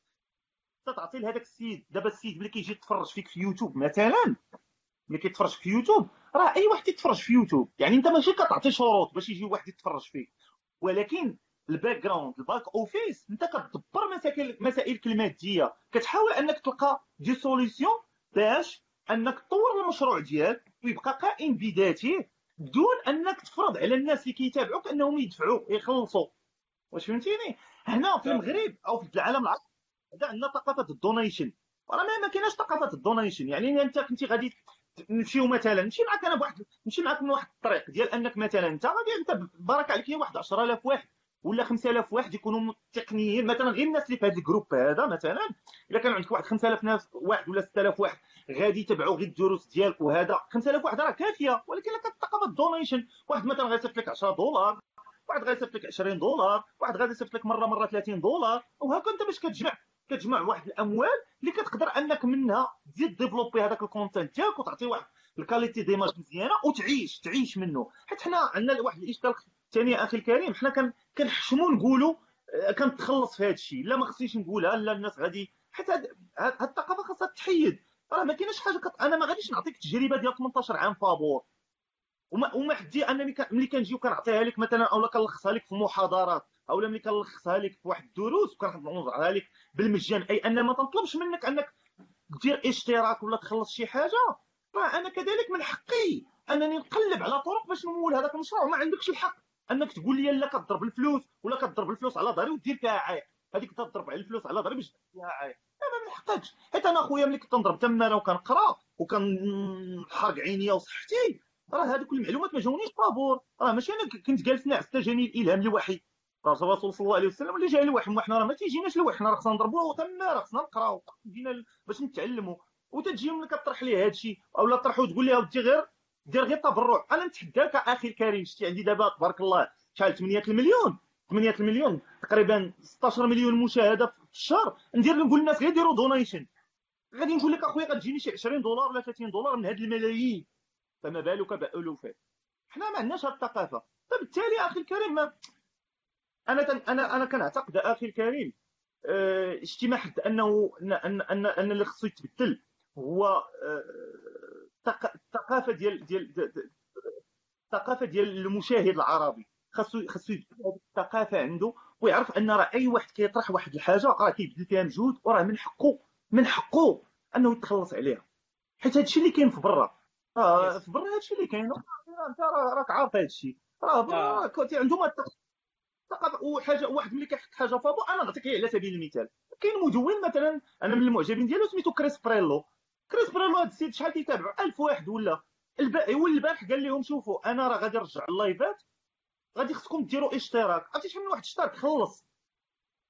تعطي لهذاك السيد. دابا السيد ملي كيجي يتفرج فيك في يوتيوب مثلا ملي كيتفرج في يوتيوب راه أي واحد يتفرج في يوتيوب. يعني أنت ماشي كتعطي شروط باش يجي واحد يتفرج فيك. ولكن ال background ال back office أنت كتدبر مسائل مسائلك الماديه كتحاول أنك تلقى des solutions باش أنك تطور المشروع ديالك ويبقى قائم بذاته بدون أنك تفرض على الناس اللي كيتابعوك أنهم يدفعوا يخلصوا. واش فهمتيني؟ هنا في المغرب أو في العالم العربي هذا عندنا ثقافه ال donation. راه ما كايناش ثقافه ال donation. يعني أنت كنتي غادي نمشيو مثلا نمشي معك أنا بواحد نمشي معك من واحد الطريق ديال أنك مثلا أنت غادي أنت بارك عليك واحد 10000 واحد ولا 5000 واحد يكونوا تقنيين مثلا غير الناس اللي في هذا ال group هذا مثلا إلا كان عندك واحد 5000 ناس واحد ولا 6000 واحد غادي يتبعوا غير الدروس ديالك وهذا. 5000 واحد راه كافية ولكن إلا كانت الثقافة ال donation. واحد مثلا غيصيفط لك 10 دولار واحد غيصيفط لك 20 دولار واحد غادي يصيفط لك مرة مرة 30 دولار وهكا أنت باش كتجمع كتجمع واحد الأموال اللي كتقدر أنك منها تزيد développer هذاك ال content ديالك وتعطي واحد ال qualité d'image مزيانة وتعيش تعيش منه. حيت حنا عندنا واحد الاشكال الثاني أخي الكريم حنا كنحشموا نقولوا آه، كنتخلص في هذا الشيء. لا ما خصنيش نقولها لا الناس غادي حيت هاد الثقافة خاصها تحيد. راه ما كايناش حاجة كت... أنا ما غاديش نعطيك تجربه ديال 18 عام فابور. وما وما حدي انني ملي كنجي وكنعطيها لك مثلا اولا كنلخصها لك في محاضرات. أولا ملي كنلخصها لك في واحد الدروس وكنوضعها لك بالمجان أي أن ما تنطلبش منك أنك دير اشتراك ولا تخلص شي حاجة فانا كذلك من حقي أنني نقلب على طرق باش نمول هذاك المشروع. وما عندكش الحق أنك تقول لي لا كضرب الفلوس ولا كضرب الفلوس على ظهري ودير فيها عايق هذيك تضرب على الفلوس على ظهري باش فيها عايق أنا ما نحققش حيت أنا خويا ملي كنت نضرب تما وكنقرا وكنحرق عينيا وصحتي راه هذوك المعلومات ما جاونيش طابور راه ماشي أنا كنت جالس نعس جاني الإلهام الوحي. الرسول صلى الله عليه وسلم اللي جاي الوحي وحنا راه ما تيجيناش الوحي حنا راه خصنا نضربوه تما راه خصنا نقراو جينا باش نتعلموا وتجي ملي كطرح لي هذا الشيء اولا طرحوا تقول لي اودي غير دير غير تبرع أنا نتحداك أخي الكريم شتي عندي دابا تبارك الله شحال 8 المليون؟ 8 المليون تقريبا 16 مليون مشاهدة في الشهر. ندير نقول للناس غير ديروا donation غادي نقول لك أخويا غتجيني شي 20 دولار ولا 30 دولار من هاد الملايين. فما بالك بالوفات حنا ما عندناش هاد الثقافة. فبالتالي أخي الكريم ما أنا أنا أنا كنعتقد أخي الكريم آه اجتماع حد انه ان ان ان اللي خصو يتبدل هو الثقافه ديال ديال الثقافه ديال المشاهد العربي. خاصو خاصو الثقافة عنده ويعرف أن راه أي واحد كيطرح واحد الحاجة راه كيبذل فيها مجهود وراه من حقه من حقه أنه يتخلص عليها. حيت هادشي اللي كاين في برا. آه في برا هادشي اللي كاين. انت راك عارف هادشي. راه برا عندهم وحاجه واحد ملي كيحط حاجة فابو أنا نعطيك على سبيل المثال. كاين مدون مثلا أنا من المعجبين ديالو سميتو Chris Pirillo. Chris Pirillo هذا السيد شحال كيتابعو 1000 واحد ولا؟ هو البارح قال لهم شوفوا أنا راه غادي نرجع اللايفات غادي خصكم ديروا اشتراك. عرفتي شحال من واحد اشترك خلص.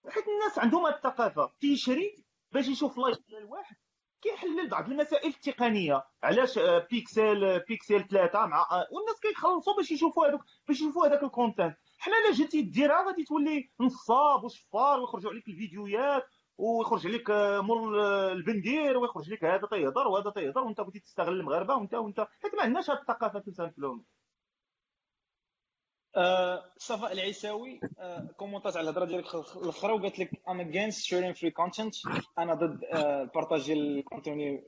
حيت الناس عندهم هاد الثقافة. تيشري باش يشوف live ديال الواحد كيحلل بعض المسائل التقنية. علاش بيكسل بيكسل 3 مع آه، والناس كيخلصوا باش يشوفوا هذوك باش يشوفوا هذاك ال content حنا الا جيتي ديرها غادي تولي نصاب وشفار ويخرجوا عليك الفيديوهات ويخرج عليك آه، مول البندير ويخرج لك هذا تيهضر وهذا تيهضر وانت بغيتي تستغل المغاربة وانت وانت. حيت ما عندناش هذه الثقافة تنسى آه، صفاء العيساوي آه، comment ات على الهضرة ديالك الأخرى وقالت لك I'm against sharing free content أنا ضد ال partage ديال ال contenu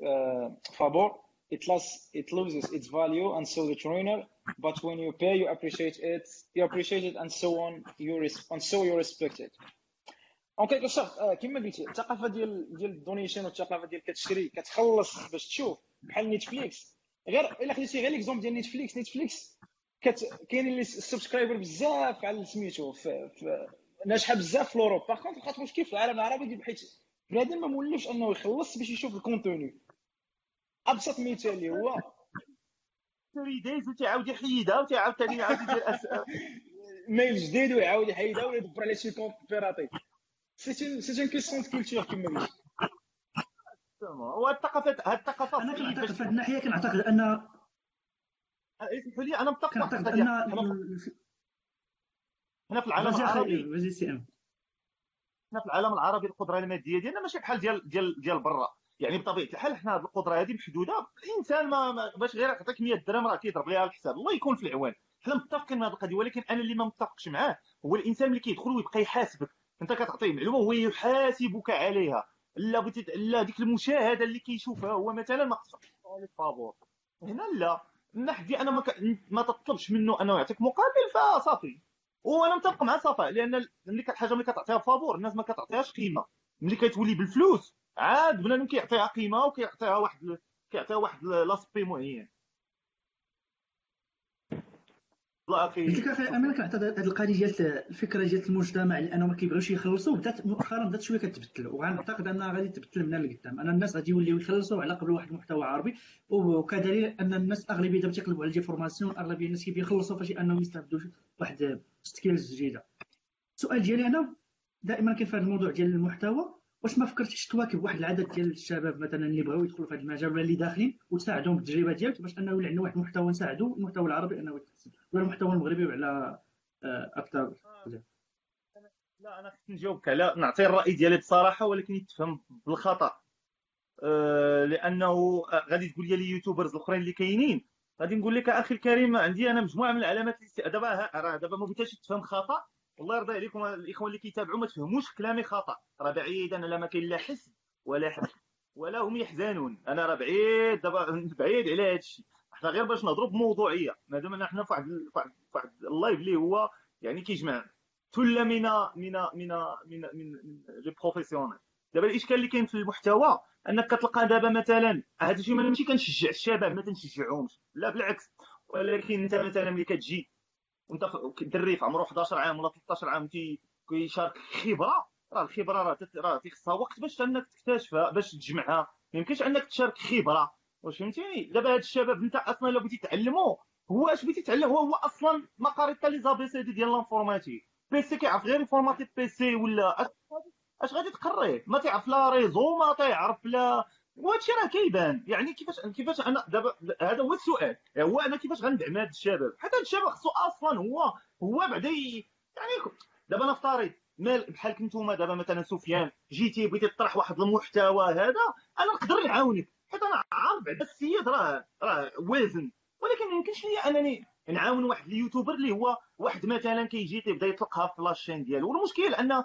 فابور it lost it loses its value and so the trainer but when you pay you appreciate it you appreciate it and so on you and so you respect it. en quelque sorte كما قلتي الثقافة ديال ديال ال donation والثقافة ديال كتشري كتخلص باش تشوف بحال نيتفليكس غير إلا خديتي غير l'exemple ديال نيتفليكس نيتفليكس كت... كاين اللي ال subscribers بزاف على سميتو في... في... ناجحة بزاف في Europe par لقات مشكل في العالم العربي ديال حيت بنادم ما مولفش أنه يخلص باش يشوف ال contenu أبسط مثال اللي هو ستوري دايز وتعاود يحيدها وتعاود ثاني يعاود يدير. mail جديد ويعاود يحيدها ولا يدبر على شي compte piraté c'est c'est une question de culture كما قلت والثقافه هاد الثقافه أنا كنعتقد في هذه الناحية كنعتقد ان اسمحوا لي أنا متفق كنعتقد أن هنا في العالم العربي هنا في العالم العربي القدرة المادية ديالنا ماشي بحال ديال ديال ديال برا. يعني بطبيعه الحال حنا هذه القدرة هذه محدودة؟ الإنسان ما, باش غير يعطيك 100 درهم راه كيضرب ليها الحساب الله يكون في العوان حنا متفقين مع هذه القضية ولكن أنا اللي ما متفقش معاه هو الإنسان اللي كيدخل ويبقى يحاسبك. أنت كتعطيه معلومة وهو يحاسبك عليها. لا بغيتي لا ديك المشاهدة اللي كيشوفها هو مثلا ما خصكش فابور هنا لا. من دي أنا ما, ك... ما تطلبش منه أنه يعطيك مقابل فصافي. وأنا متفق مع صفاء لأن ملي حاجة ملي كتعطيها فابور الناس ما كتعطيهاش قيمة. ملي كتولي بالفلوس عاد بنادم كيعطيها قيمة وكيعطيها واحد كيعطيها واحد لاسبي معين. الله قلت لك أنا كنعتقد هذه القضية ديال الفكرة ديال المجتمع اللي أنهم ما كيبغيوش يخلصوا بدات مؤخرا بدات شوية كتبدل. وغنعتقد أنها غادي تبدل من لقدام. أنا الناس غادي يوليو يخلصوا على قبل واحد المحتوى عربي. وكذلك أن الناس أغلبية دابا تيقلبوا على des formations أغلبية الناس كيبغيو يخلصوا فاش أنهم يستافدوا واحد skills جديدة. السؤال ديالي أنا دائما كاين في هذا الموضوع ديال المحتوى؟ واش ما فكرتيش تواكب واحد العدد ديال الشباب مثلا اللي بغاو يدخلوا في هذا المجال ولا اللي داخلين وتساعدهم بالتجربه ديالك باش أنه يولي عندنا واحد المحتوى نساعدوا المحتوى العربي أنه يتحسن ولا المحتوى المغربي وعلى آه، أكثر لا أنا خصني نجاوبك على نعطي الرأي ديالي بصراحة ولكن يتفهم بالخطأ. أه لأنه غادي تقول لي اليوتيوبرز الأخرين اللي كاينين. غادي نقول لك أخي الكريم عندي أنا مجموعة من العلامات دابا راه دابا ما بغيتش تفهم خطأ. الله يرضي عليكم الإخوان اللي كيتابعوا ما تفهموش كلامي خطأ. راه بعيد أنا لا ما كاين لا حس ولا حس ولا هم يحزنون. أنا راه بعيد دابا بعيد على هذا الشيء حنا غير باش نهضروا بموضوعية. مادام حنا في واحد في واحد ال live اللي هو يعني كيجمع كل من من من من من les professionnels دابا الإشكال اللي كاين في المحتوى أنك كتلقى دابا مثلا هذا الشيء ماشي كنشجع الشباب ما تنشجعهمش. لا بالعكس. ولكن أنت مثلا ملي كتجي وانت دري في عمره 11 عام ولا 13 عام كيشارك خبرة. راه الخبرة راه راه تيخصها وقت باش انك تكتشفها باش تجمعها. ما يمكنش انك تشارك خبرة. واش فهمتيني دابا هاد الشباب انت أصلا لو بغيتي تعلمو هو اش بغيتي تعلم؟ هو هو أصلا ما قاري حتى les ABCD ديال l'informatique. PC كيعرف غير يفورماتي PC ولا اش غادي تقريه؟ ما تعرف لا réseau ما تعرف لا وهادشي راه كيبان. يعني كيفاش كيفاش أنا دابا هذا هو السؤال. هو أنا كيفاش غندعم هاد الشباب حتى الشباب خصو أصلا هو هو بعدا يعني دابا نفترض مال بحال نتوما دابا مثلا سفيان جيتي بغيتي تطرح واحد المحتوى هذا أنا نقدر نعاونك. حيت أنا عارف بعدا السيد راه راه وازن ولكن ما يمكنش ليا أنني نعاون واحد ال YouTuber اللي هو واحد مثلا كيجي تيبدا يطلقها في la chaîne ديالو. والمشكل أن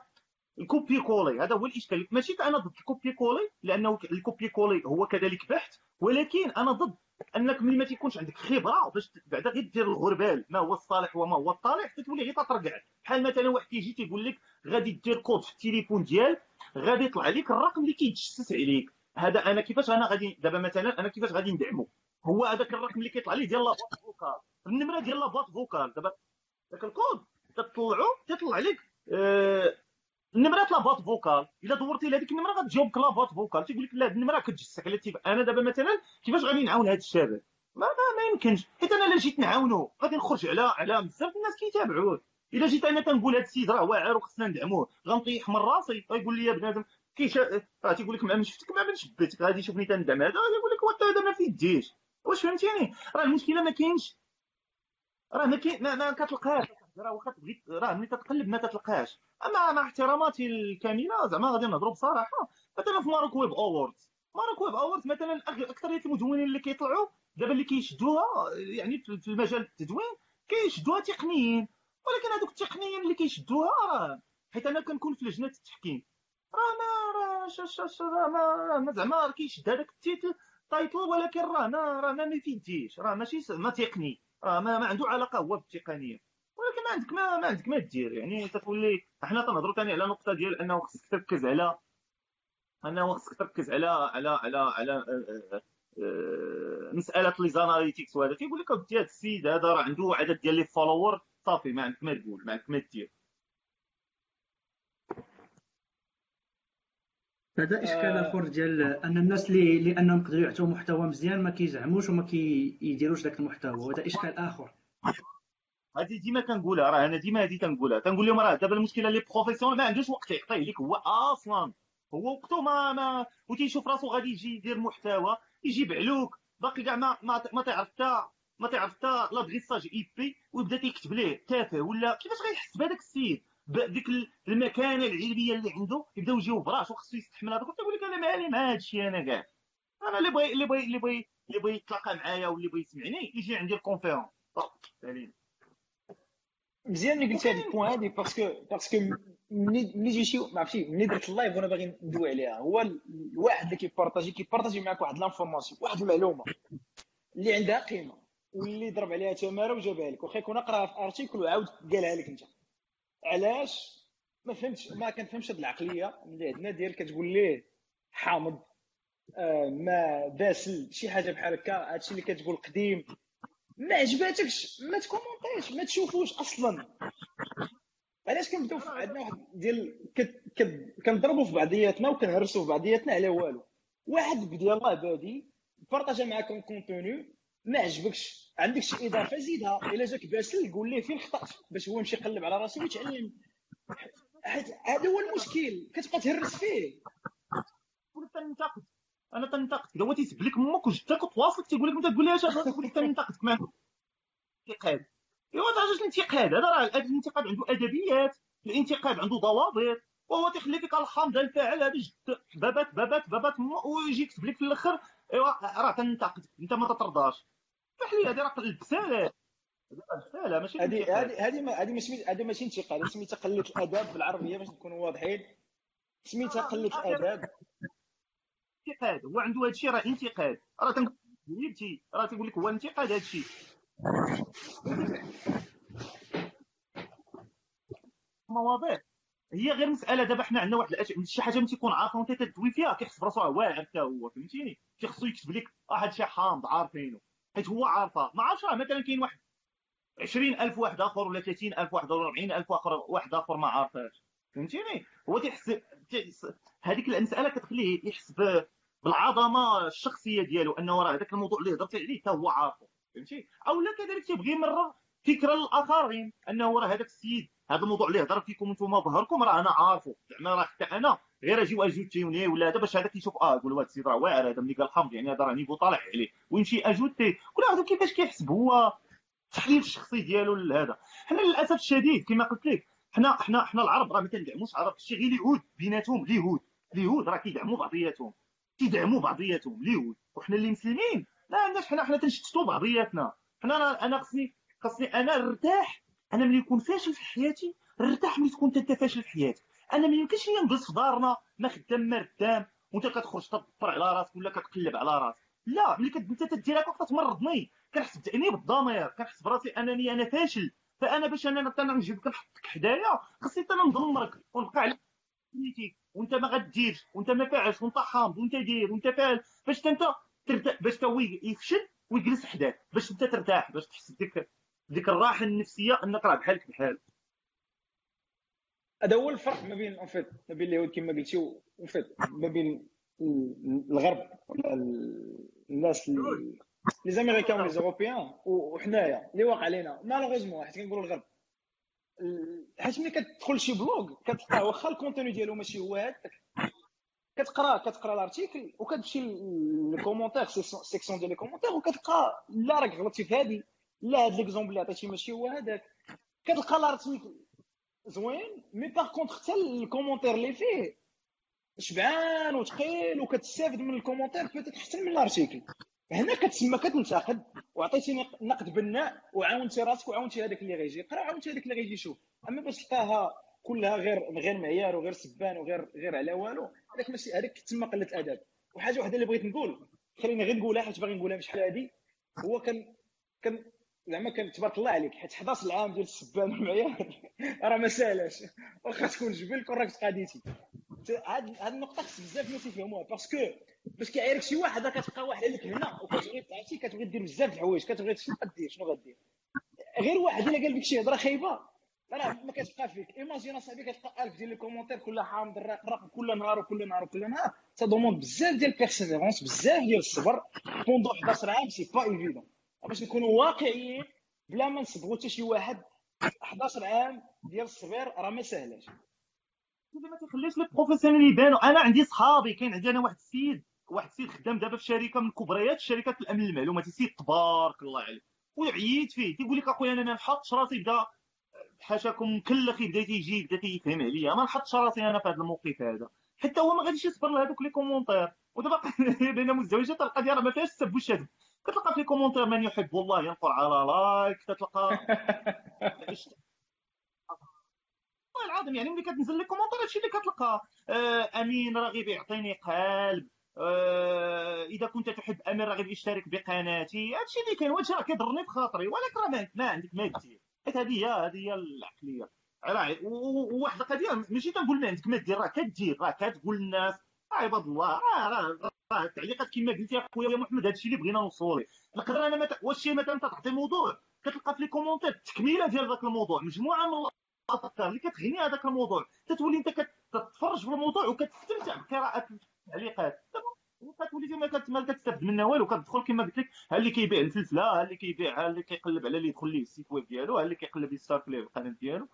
ال copier-coller هذا هو الإشكال. ماشي أنا ضد ال copier-coller لأنه ال copier-coller هو كذلك بحث ولكن أنا ضد أنك ملي ما تيكونش عندك خبرة باش بعدا غير دير الغربال ما هو الصالح وما هو الطالح تتولي غير تطرقع. بحال مثلا واحد كيجي تيقول لك غادي دير كود في التليفون ديالك غادي يطلع لك الرقم اللي كيتجسس عليك. هذا أنا كيفاش أنا غادي دابا مثلا أنا كيفاش غادي ندعمو هو هذاك الرقم اللي كيطلع لي ديال la boîte vocale. النمرة ديال la boîte vocale دابا ذاك الكود تطلعو تطلع لك آه النمرة la boîte vocale إلا دورتي لهذيك النمرة غتجاوبك la boîte vocale تيقول لك لا النمرة كتتجسس على التيب أنا دابا مثلا كيفاش غادي نعاون هذا الشباب؟ ما ما, يمكنش. حيت أنا إلا جيت نعاونو غادي نخرج على على بزاف الناس كيتابعوه. إلا جيت أنا تنقول هذا السيد راه واعر وخصنا ندعموه غنطيح من راسي. غيقول لي يا بنادم كيش راه تيقول لك ما شفتك ما شفتك غادي يشوفني تندعم هذا. غادي يقول لك هذا ما فيديش. واش فهمتيني؟ راه المشكلة ما كاينش. راه ما كاين ما, ما كتلقاش. راه واخا تبغي راه ملي تتقلب ما تتلقاش. أما مع احتراماتي الكاملة زعما غادي نهضروا بصراحة. مثلا في Maroc Web Awards. Maroc Web Awards مثلا اكثريه المدونين اللي كيطلعوا دابا اللي كيشدوها يعني في المجال التدوين كيشدوها تقنيين ولكن هذوك التقنيين اللي كيشدوها حيت أنا كنكون في لجنة التحكيم. راه ما راه ما ما زعما كيشد هذاك ال titre title ولكن راه ما راه ما يفيديش راه ماشي ما تقني. راه ما, ما عنده علاقة هو بالتقنيه ولكن ما عندك ما, ما عندك ما دير يعني تتولي حنا تنهضروا ثاني على نقطة ديال أنه خصك تركز على أنه خصك تركز على على على على آه، آه، آه، مسألة les analytics وهذا. تيقول لك اودي هذا السيد هذا راه عنده عدد ديال les followers صافي ما عندك ما تقول ما عندك ما دير هذا إشكال آخر ديال أن الناس اللي لأنهم يقدروا يعطوا محتوى مزيان ما كيزعموش وما كيديروش ذاك المحتوى. وهذا إشكال آخر. هذه ديما كنقولها راه أنا ديما هذه كنقولها كنقول لهم راه دابا المشكلة les professionnels ما عندوش وقت يعطيه لك. هو أصلا هو وقته ما ما وتيشوف راسو غادي يجي يدير محتوى يجيب علوك. باقي كاع ما ما, تعرف حتى ما تعرف حتى لادغيساج اي بي ويبدا تيكتب ليه تافه ولا كيفاش غيحس بهذاك السيد؟ بديك المكانة العلمية اللي عنده يبداو يجيو براش وخصو يستحمل هذاك تيقول لك أنا مالي مع هذا الشيء أنا كاع. أنا اللي بغي اللي بغي اللي بغي اللي بغي يتلاقى معايا واللي بغي يسمعني يجي عندي الكونفيرونس مزيان اللي قلتي هذه البوان هذه باسكو باسكو ملي شي ما عرفتي ملي درت ال live وأنا باغي ندوي عليها هو الواحد اللي كي partager كي partager معاك واحد l'information واحد المعلومة اللي عندها قيمة واللي ضرب عليها تمارة وجابها لك واخا يكون قرا في article وعاود قالها لك انت. علاش؟ ما فهمتش ما كنفهمش هذه العقلية اللي عندنا ديال كتقول ليه حامض آه ما باسل شي حاجة بحال هكا هادشي اللي كتقول قديم. ما عجباتكش ما ت commenter يش ما تشوفوش أصلا. علاش كنبداو عندنا واحد ديال كنضربوا في بعضياتنا وكنهرسوا في بعضياتنا على والو. واحد بدا الله بادي partager معاك contenu ما عجبكش. عندك شي إضافة زيدها. إلا جاك باسل قول ليه فين خطأت باش هو يمشي يقلب على راسه ويتعلم. هذا هو المشكل. كتبقى تهرس فيه. تنتقد أنا تنتقد. هو تيسب لك أمك وجدك وتواصلك تيقول لك انت تقول لي اش تقول لك تنتقدك ما انتقاد أيوا هذا الانتقاد. هذا راه الانتقاد عنده أدبيات. الانتقاد عنده ضوابط. وهو تيخلي فيك الحامض الفاعل هذا بابات بابات بابات ويجي يكتب لك في الآخر أيوا راه تنتقد. أنت ما تترضاش صح هذه راه البساله ماشي هذه هذه هذه هذه ماشي هذه ماشي انتقاد. هذه سميتها قلة الاداب بالعربية باش نكونوا واضحين. سميتها قلة الاداب انتقاد هو عنده هذا الشيء راه انتقاد. راه تنقول راه تيقول لك هو انتقاد هذا الشيء. مواضيع. هي غير مسألة دابا حنا عندنا واحد الاشياء شي حاجة ملي تيكون عارف وانت تدوي فيها كيحس براسو واعر حتى هو فهمتيني؟ كيخصو يكتب لك هذا الشيء حامض عارفينه حيت هو عارفة. ما عرفش راه مثلا كاين واحد 20000 واحد آخر ولا 30000 واحد ولا 40000 آخر واحد آخر ما عارفاش فهمتيني؟ هو تيحس هذيك المساله كتخليه يحس بالعظمة الشخصية ديالو انه راه هذاك الموضوع اللي هضرتي عليه حتى هو عارفه فهمتي؟ أو لا كذلك تيبغي يمرر فكرة للآخرين انه راه هذاك السيد هذا الموضوع اللي هضر فيكم أنتم ظهركم راه أنا عارفه. زعما راه حتى أنا غير أجي اجوتيوني ولا هذا باش هذا كيشوف آه يقول هذا السيد راه واعر هذا ملي قال حمض يعني هذا راه نيفو طالع عليه ويمشي اجوتي ولا هذا كيفاش كيحسب هو التحليل الشخصي ديالو لهذا. حنا للأسف الشديد كما قلت لك حنا حنا حنا العرب راه ما كندعموش عرب شي غير اليهود بيناتهم اليهود اليهود راه كيدعموا بعضياتهم. كيدعموا بعضياتهم اليهود وحنا اللي مسلمين. لا عندناش حنا حنا تنشتتوا بعضياتنا. حنا أنا خصني خصني أنا نرتاح. أنا ملي نكون فاشل في حياتي نرتاح ملي تكون أنت فاشل في حياتك. أنا ما يمكنش لي نجلس في دارنا ما خدام ما ردام. وأنت كتخرج تضفر على راسك ولا كتقلب على راسك. لا ملي أنت تدير هكا كتمرضني كنحس بتأنيب الضمير. كنحس براسي أنني أنا فاشل. فانا باش أنا أنا نجيبك نحطك حدايا خصني أنا ندمرك ونبقى على وانت ما غديرش وانت ما فاعلش وانت حامض وانت داير وانت فاعل باش انت ترتاح باش هو يفشل ويجلس حداك باش انت ترتاح باش تحس بديك ديك الراحة النفسية انك راه بحالك بحال. هذا هو الفرق ما بين اونفيت ما بين اليهود كما قلتي اونفيت ما بين الغرب ولا الناس لي زاميريكان ولي زوروبيان وحنايا اللي واقع علينا مالوغوزمون حيت كنقولوا الغرب حيت ملي كتدخل شي blog كتلقى واخا ال contenu ديالو ماشي هو هذاك كتقرا كتقرا ال article وكتمشي لل commentaire section ديال les commentaires وكتلقى لا راك غلطتي في هذه لا هاد l'exemple اللي عطيتي ماشي هو هذاك كتلقى ال article زوين mais par contre حتى ال commentaire اللي فيه شبعان وثقيل وكتستافد من ال commentaire peut-être احسن من ال article هنا كتسمى كتنتقد. وعطيتيني نقد بناء وعاونتي راسك وعاونتي هذاك اللي غيجي. قرا عاونتي هذاك اللي غيجي يشوف أما باش تلقاها كلها غير غير معيار وغير سبان وغير غير على والو هذاك ماشي هذاك تسمى قلة ادب وحاجة واحدة اللي بغيت نقول. خليني غير نقولها حيت باغي نقولها بشحال هذه هو كان كان زعما كان تبارك الله عليك. حيت 11 عام ديال السبان والمعيار. راه ما ساهلاش واخا تكون جبل كون راك تقاديتي. هاد هاد النقطة خص بزاف الناس يفهموها. parce que باش كيعيرك شي واحد كتلقى واحد لك هنا وكتبغي عرفتي كتبغي دير بزاف د الحوايج كتبغي شنو غدير شنو غدير. غير واحد إلا قال لك شي هضرة خايبة راه ما كتبقى فيك. imagine أصاحبي كتلقى 1000 ديال ال commentaire كل حامض الراق كل نهار وكل نهار وكل نهار. demande بزاف ديال persévérance بزاف ديال الصبر. pendant 11 عام c'est pas évident باش نكونوا واقعيين بلا ما نصبغوا حتى شي واحد 11 عام ديال الصبر راه ما ساهلاش ما تخليش les professionnels يبانوا أنا عندي صحابي كاين عندي أنا واحد السيد واحد السيد خدام دابا في شركة من كبريات الشركات الأمن المعلوماتي سيد تبارك الله عليه. وعييت فيه. تيقول لك أخويا أنا ما نحطش راسي بدا حاشاكم مكلخ بدا تيجي بدا تيفهم عليا. ما نحطش راسي أنا في هذا الموقف هذا. حتى هو ما غاديش يصبر لهذوك les commentaires. ودابا بين مزدوجات القضية راه ما فيهاش السب والشتم كتلقى في les commentaires من يحب الله ينقر على like كتلقى والله العظيم يعني ملي كتنزل les commentaires هادشي اللي كتلقى آه أمين راغب يعطيني قلب. آه إذا كنت تحب أمين راغب اشترك بقناتي. هادشي اللي كاين وهادشي راه كيضرني في خاطري. ولكن راه ما عندك ما دير. حيت هذه هي هذه هي العقلية. راه وواحد القضية ماشي تنقول ما عندك ما دير. راه كدير راه كتقول للناس عباد الله. راه راه التعليقات كما قلتي اخويا محمد هادشي اللي بغينا نوصلوا ليه. نقدر أنا. واش شي مثلا تعطي موضوع كتلقى في les commentaires التكميله ديال ذاك الموضوع. مجموعة من الافكار اللي كتغني هذاك الموضوع تتولي أنت كتتفرج في الموضوع وكتستمتع بقراءة التعليقات. كتولي ما ما كتستافد منها والو كتدخل كما قلت لك ها اللي كيبيع الفلفله ها اللي كيبيع ها اللي كيقلب على اللي يدخل ليه ال site web ديالو؟ ها اللي كيقلب يستارك ليه القناة ديالو؟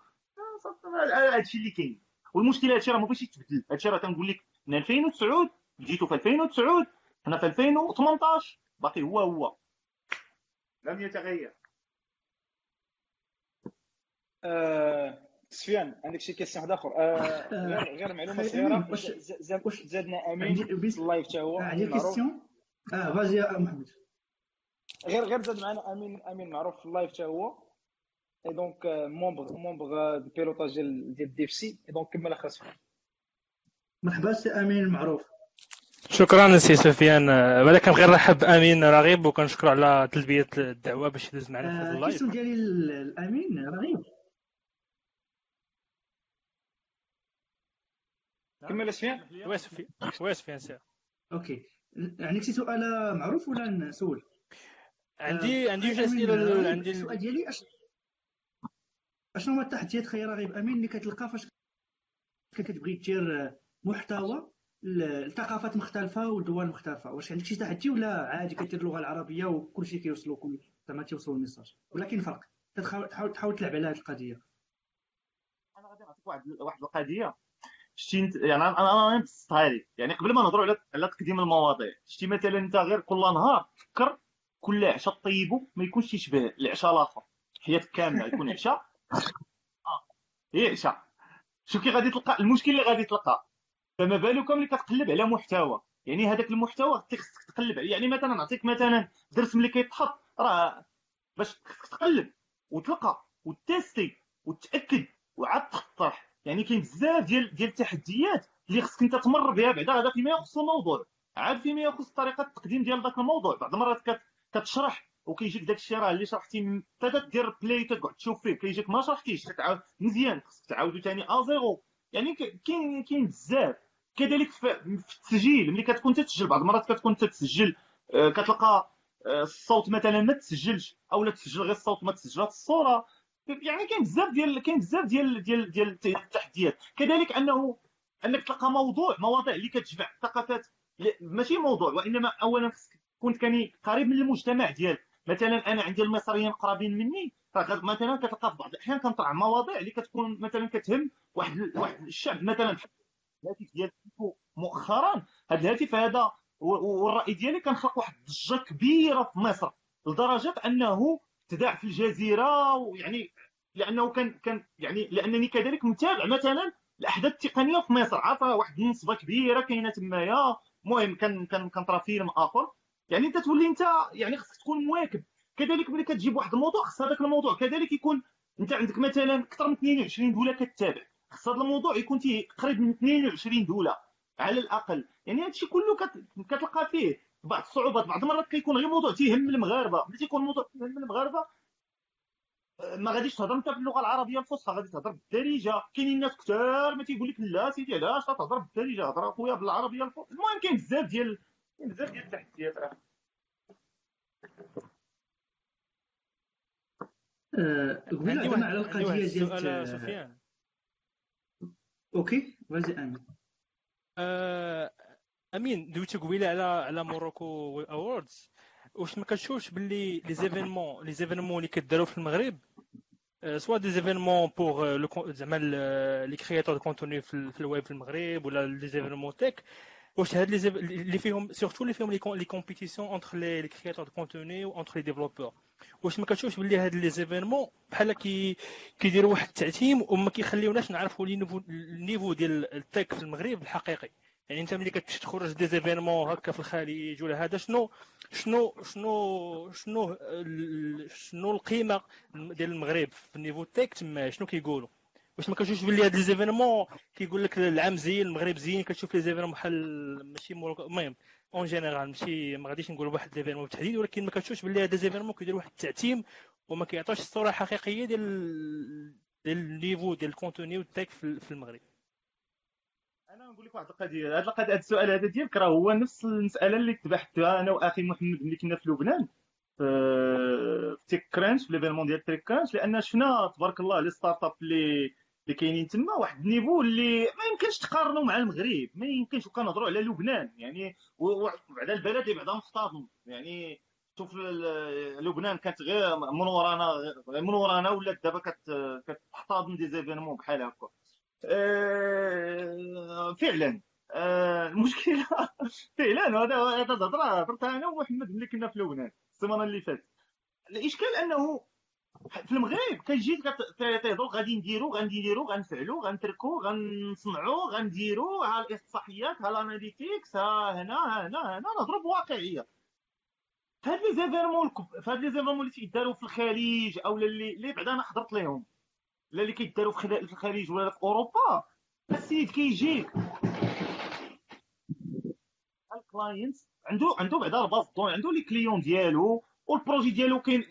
هادشي اللي كاين. والمشكلة هادشي راه ما بغيتش يتبدل. هادشي راه تنقول لك من 2009 جيتو في 2009 حنا في 2018 باقي هو هو. لم يتغير. آه، سفيان عندك شي question واحد آخر. آه، غير غير معلومة صغيرة. زادنا أمين في اللايف حتى هو عندي كيسيون آه فازي يا محمد. غير غير زاد معنا امين أمين معروف في اللايف حتى هو. اي دونك مومبر مومبر دو بيلوتاج ديال ديال ديفسي اي دونك كمل اخر سفيان مرحبا سي أمين المعروف. شكرا سي سفيان. أنا كنبغي نرحب امين رغيب وكنشكرو على تلبية الدعوة باش يدوز معنا في اللايف. الكيسيون ديالي الامين رغيب. كمل سفيان؟ oui سفيان سفيان سير. OK. عندك شي سؤال معروف ولا نسول؟ عندي عندي جوج أسئلة عندي السؤال ديالي اش أشنو هما التحديات؟ خير رغيب أمين اللي كتلقى فاش كتبغي دير محتوى الثقافات مختلفة والدول مختلفة. واش عندك شي تحدي ولا عادي كدير اللغة العربية وكلشي كيوصلوكم؟ زعما تيوصلوا ال message. ولكن فرق. تحاول تحاول تلعب على هذه القضية. أنا غادي نعطيك واحد واحد القضية. شتي انت يعني أنا أنا هذه. يعني قبل ما نهضروا على على تقديم المواضيع شتي مثلا أنت غير كل نهار فكر كل عشاء طيبو ما يكونش يشبه العشاء الآخر. حياتك كاملة يكون عشاء. آه هي عشاء. شوف كي غادي تلقى المشكل اللي غادي تلقى. فما بالك ملي كتقلب على محتوى. يعني هذاك المحتوى خصك تقلب يعني مثلا نعطيك مثلا درس ملي كيتحط. راه باش تقلب وتلقى و tester وتأكد وعاد تقترح يعني كاين بزاف ديال ديال التحديات اللي خصك انت تمر بها بعدا. هذا فيما يخص الموضوع. عاد فيما يخص طريقة التقديم ديال ذاك الموضوع. بعض المرات كتشرح وكيجيك داك الشيء راه اللي شرحتي حتى دير play تقعد تشوف فيه. كيجيك ما شرحتيش تعاود مزيان. خصك تعاودو ثاني à zéro. يعني كاين كاين بزاف. كذلك في التسجيل. ملي كتكون تسجل بعض المرات كتكون تسجل آه، كتلقى آه، الصوت مثلا ما تسجلش أو لا تسجل غير الصوت ما تسجلش. الصورة يعني كاين بزاف ديال كاين بزاف ديال ديال ديال التحديات. كذلك أنه أنك تلقى موضوع مواضيع اللي كتجمع ثقافات ماشي موضوع وإنما اولا كنت كاني قريب من المجتمع ديالك. مثلا أنا عندي المصريين قرابين مني مثلا كتلقى في بعض الأحيان كنطرح مواضيع اللي كتكون مثلا كتهم واحد واحد الشعب. مثلا الهاتف ديال مؤخرا هذا الهاتف هذا والرأي ديالي كان خلق واحد الضجة كبيرة في مصر لدرجة أنه تذاع في الجزيرة ويعني لأنه كان كان يعني لأنني كذلك متابع مثلا الاحداث التقنية في مصر. عارفة واحد النسبة كبيرة كاينة تمايا. المهم كان كان كنطرا فيلم آخر. يعني أنت تولي أنت يعني خصك تكون مواكب. كذلك ملي كتجيب واحد الموضوع خص هذاك الموضوع. كذلك يكون أنت عندك مثلا أكثر من 22 دولة كتتابع خص هذا الموضوع يكون قريب من 22 دولة على الأقل. يعني هادشي كله كتلقى فيه. بعض الصعوبات بعض المرات كيكون غير موضوع تيهم المغاربة. ملي تيكون موضوع تيهم المغاربة ما غاديش تهضر انت باللغة العربية الفصحى غادي تهضر بالدارجة. كاينين ناس كثار ما تيقول لك لا سيدي علاش تهضر بالدارجة؟ هضر اخويا بالعربية الفصحى. المهم كاين بزاف ديال كاين بزاف ديال التحديات قبيله على القضية ديال سفيان. OK vas-y امين آه، امين دويتو قبيله على على Morocco Awards واش ما كتشوفش باللي les événements les événements اللي كداروا في المغرب soit des événements pour زعما les créateurs de contenu في الويب في المغرب ولا les événements tech واش هاد لي اللي فيهم surtout اللي فيهم les compétitions entre les créateurs de contenu و entre les développeurs واش ما كتشوفش باللي هاد les événements بحال كي كيديروا واحد التعتيم وما كيخليوناش نعرفوا ال niveau ديال ال tech في المغرب الحقيقي يعني انت ملي كتمشي تخرج des événements هكا في الخليج ولا هذا شنو شنو شنو شنو شنو القيمة ديال المغرب في ال niveau tech تما؟ شنو كيقولوا؟ واش ما كتشوفش باللي هاد les événements كيقول لك العام زين المغرب زين كتشوف les événements بحال ماشي المهم en général ماشي ما غاديش نقول واحد l'événement بالتحديد ولكن ما كتشوفش باللي هاد événements كيدير واحد التعتيم وما كيعطوش الصورة الحقيقية ديال ديال ال niveau ديال ال contenu وال tech في المغرب. نقول لك واحد القضية. هذا هذا السؤال هذا ديالك راه هو نفس المسألة اللي تبحثتها أنا وأخي محمد ملي كنا في لبنان في TechCrunch في l'événement ديال TechCrunch لأن شفنا تبارك الله les startups اللي اللي كاينين تما واحد niveau اللي ما يمكنش تقارنوا مع المغرب ما يمكنش وكنهضروا على لبنان يعني وبعد البلد بعدا محتضن يعني شوف لبنان كانت غير من ورانا من ورانا ولات دابا كتحتضن دي زيفينمون بحال هكا. فعلا. أه المشكلة فعلا هذا هذا الهضره هضرتها أنا ومحمد ملي كنا في لبنان السيمانه اللي فاتت. الإشكال أنه في المغرب كيجي تيهضروا غادي نديرو غادي نديرو غنفعلو غنتركو غنصنعو غنديرو ها الاحصائيات ها الأناليتيكس ها هنا ها هنا ها هنا نهضروا بواقعية. فهاد les événements فهاد les événements اللي تيداروا في الخليج أو اللي اللي بعدا أنا حضرت لهم لا اللي كيداروا في الخليج ولا في أوروبا. السيد كيجيك ال client عنده عنده بعدا ال base donc عنده les clients ديالو وال projet ديالو كاين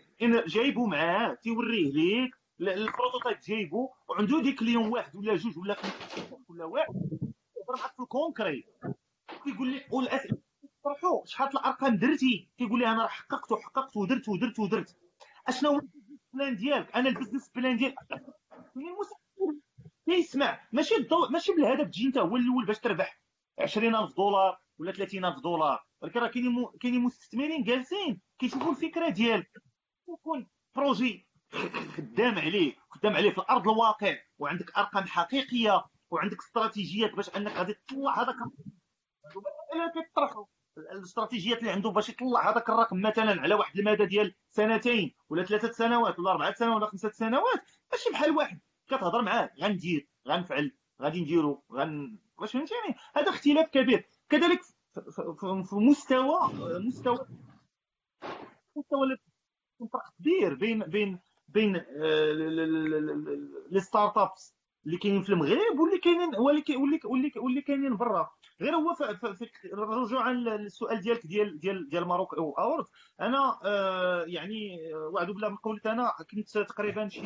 جايبو معاه تيوريه ليك. ال prototype جايبو. وعنده des clients واحد ولا جوج ولا ولا واحد. يهضر معاك في ال concret كيقول لك والاسئله طرحوا شحال الأرقام درتي؟ كيقول لي أنا راه حققت وحققت ودرت ودرت ودرت أشنو هو ال plan ديالك؟ أنا ال business plan ديالك. كيسمع ماشي الضوء ماشي بالهدف تجي أنت هو الأول باش تربح 20000 دولار ولا 30000 دولار. ولكن راه كاينين كاينين مستثمرين جالسين كيشوفوا الفكرة ديالك يكون بروجي خدام عليه خدام عليه في ارض الواقع وعندك أرقام حقيقية وعندك استراتيجيات باش أنك غادي تطلع هذاك كيطرحوا. الاستراتيجيات اللي عنده باش يطلع هذاك الرقم مثلا على واحد المدى ديال سنتين ولا ثلاثة سنوات ولا اربعه سنوات ولا خمسه سنوات ماشي بحال واحد كتهضر معاه غندير غنفعل غادي نديرو غن واش فهمتيني هذا اختلاف كبير كذلك في مستوى مستوى مستوى فرق كبير بين بين بين les startups اللي كاينين في المغرب واللي كاينين واللي واللي واللي كاينين برا. غير هو رجوعا للسؤال ديالك ديال ديال ديال Maroc Awards. أنا آه يعني وعد بالله من قولت أنا كنت تقريبا شي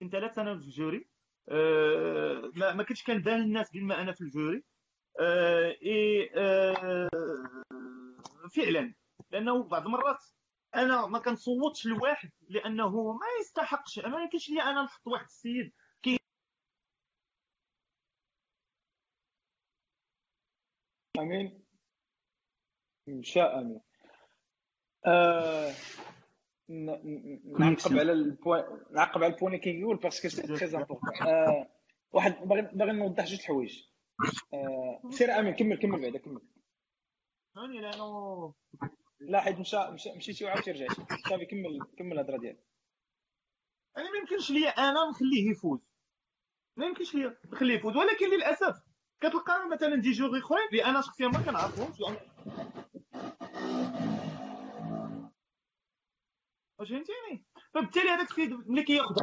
كنت ثلاث سنوات في ال jury. آه ما, كنتش كنبان الناس بما أنا في الجوري. آه إيه آه فعلا. لأنه بعض المرات أنا ما كنصوتش لواحد لأنه ما يستحقش. ما يمكنش لي أنا نحط واحد السيد. كي أمين؟ مشى أمين. آه... نعقب على ال point نعقب على ال point اللي كيقول parce que c'est très important واحد باغي باغي نوضح جوج الحوايج. آه... سير أمين كمل كمل بعدا كمل. لأنه لا حيت مشى مشيتي وعاودتي رجعتي صافي كمل كمل الهضرة ديالك أنا ما يمكنش ليا أنا نخليه يفوز. ما يمكنش ليا نخليه يفوز. ولكن للأسف كتلقى مثلا دي جوغ اخرين اللي أنا شخصيا ما كنعرفهمش واش فهمتيني؟ فبالتالي هذاك السيد ملي كياخذ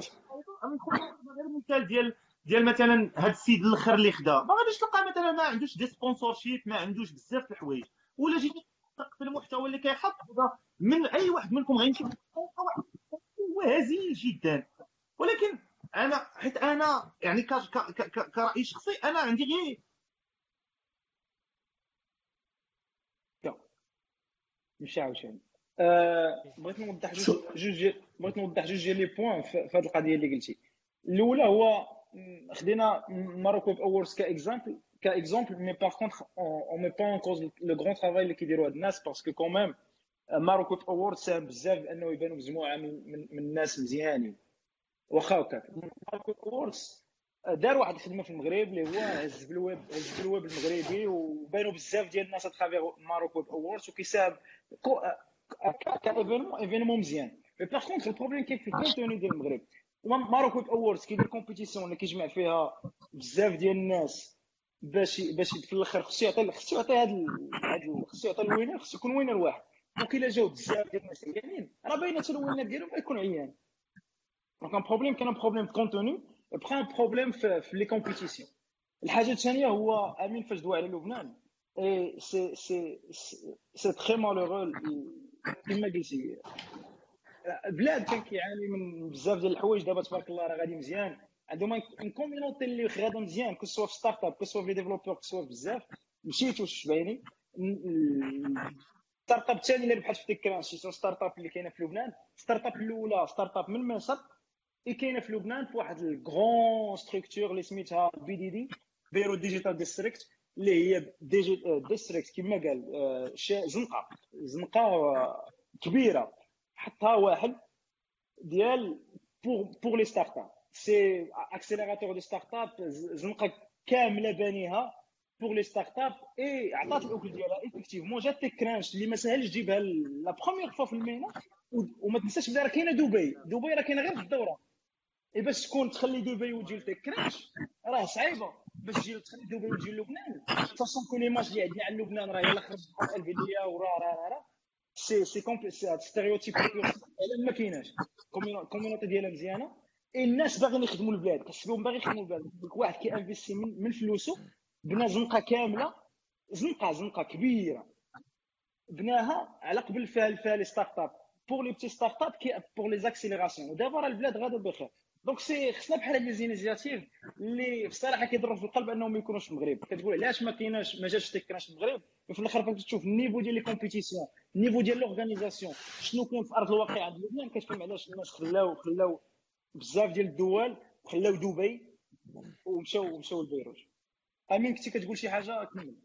غير المثال ديال ديال مثلا هذا السيد الأخر اللي خدا. ما غاديش تلقى مثلا ما عندوش des sponsorships ما عندوش بزاف الحوايج. ولا جيتي في المحتوى اللي كيحط من أي واحد منكم غيمشي واحد هزيل جدا. ولكن أنا حيت أنا يعني كرأي شخصي أنا عندي غير. مشى عاوتاني أه بغيت نوضح جوج بغيت نوضح جوج ديال les points في هذه القضية اللي قلتي. الأولى هو خدينا Morocco Awards ك example ك exemple mais par contre on met pas en cause le grand travail اللي كيديروا هاد الناس parce que quand même Morocco Award ساهم بزاف انه يبانوا مجموعه من, من, من الناس مزيانين واخا هكاك Morocco Awards دار واحد الخدمه في المغرب اللي هو هز بالويب هز بالويب المغربي وبانوا بزاف ديال الناس à travers Morocco Awards وكيساهم ك événement événement مزيان mais par contre ال problème كاين في ال contenu ديال المغرب Morocco Awards كيدير compétition اللي كيجمع فيها بزاف ديال الناس باش باش في الآخر خصو يعطي خصو يعطي هذا خصو يعطي ال winner خصو يكون winner واحد donc إلا جاو بزاف ديال الناس عيانين راه باينه حتى ال winner ديالهم غيكون عيان. donc un problème كاين problème في contenu بقى un problème في, في les compétitions الحاجة الثانية هو أمين فاش دوا على لبنان. اي سي سي سي تري مالورو كما قلتي البلاد كان كيعاني من بزاف ديال الحوايج دابا تبارك الله راه غادي مزيان. عندهم ان كوميونيتي اللي غادا مزيان كو سوا في ستارت اب كو سوا في ديفلوبور كو سوا بزاف. مشيتو شبايني ستارت اب الثاني اللي ربحت في ديك كرانشي سو ستارت اب اللي كاينة في لبنان. ستارت اب الأولى ستارت اب من مصر اللي كاينة في لبنان في واحد الكرون ستركتور اللي سميتها بي دي دي Beirut Digital District اللي هي district كما قال زنقة. زنقة كبيرة. حطها واحد ديال pour pour les startups c'est accélérateur de startups زنقة كاملة بانيها pour les startups et عطات الأكل ديالها. effectivement جات TechCrunch اللي ما ساهلش تجيبها la première fois في ال MENA وما تنساش بلي راه كاينة دبي. دبي راه كاينة غير في الدورة. اي باش تكون تخلي دبي وتجي ل TechCrunch راه صعيبة. باش تجي تخلي دبي وتجي لبنان façon que l'image اللي عندنا على لبنان راه يلا خرج الفيديا ورا راه راه c'est c'est complet stéréotype ما كايناش community ديالها مزيانة. الناس باغيين يخدموا البلاد كتشوفهم باغي يخدموا البلاد. واحد كي investi من, من فلوسه بنا زنقة كاملة زنقه زنقة كبيرة. بناها على قبل فيها فيها les start-up pour les petites start-up que pour les accélérations ودابا راه البلاد غادا بخير. donc c'est خصنا بحال هاد les initiatives اللي بصراحة كيضروا في القلب أنهم ما يكونوش المغرب كتقول علاش ما كايناش ما جاش TechCrunch في المغرب وفي الآخر فاش تشوف ال niveau ديال les compétitions ال niveau ديال l'organisation شنو كاين في أرض الواقع عند لبنان كتفهم علاش الناس خلاو خلاو بزاف ديال الدول خلاو دبي ومشاو مشاو لبيروت. أمين كنتي كتقول شي حاجة؟ كمل.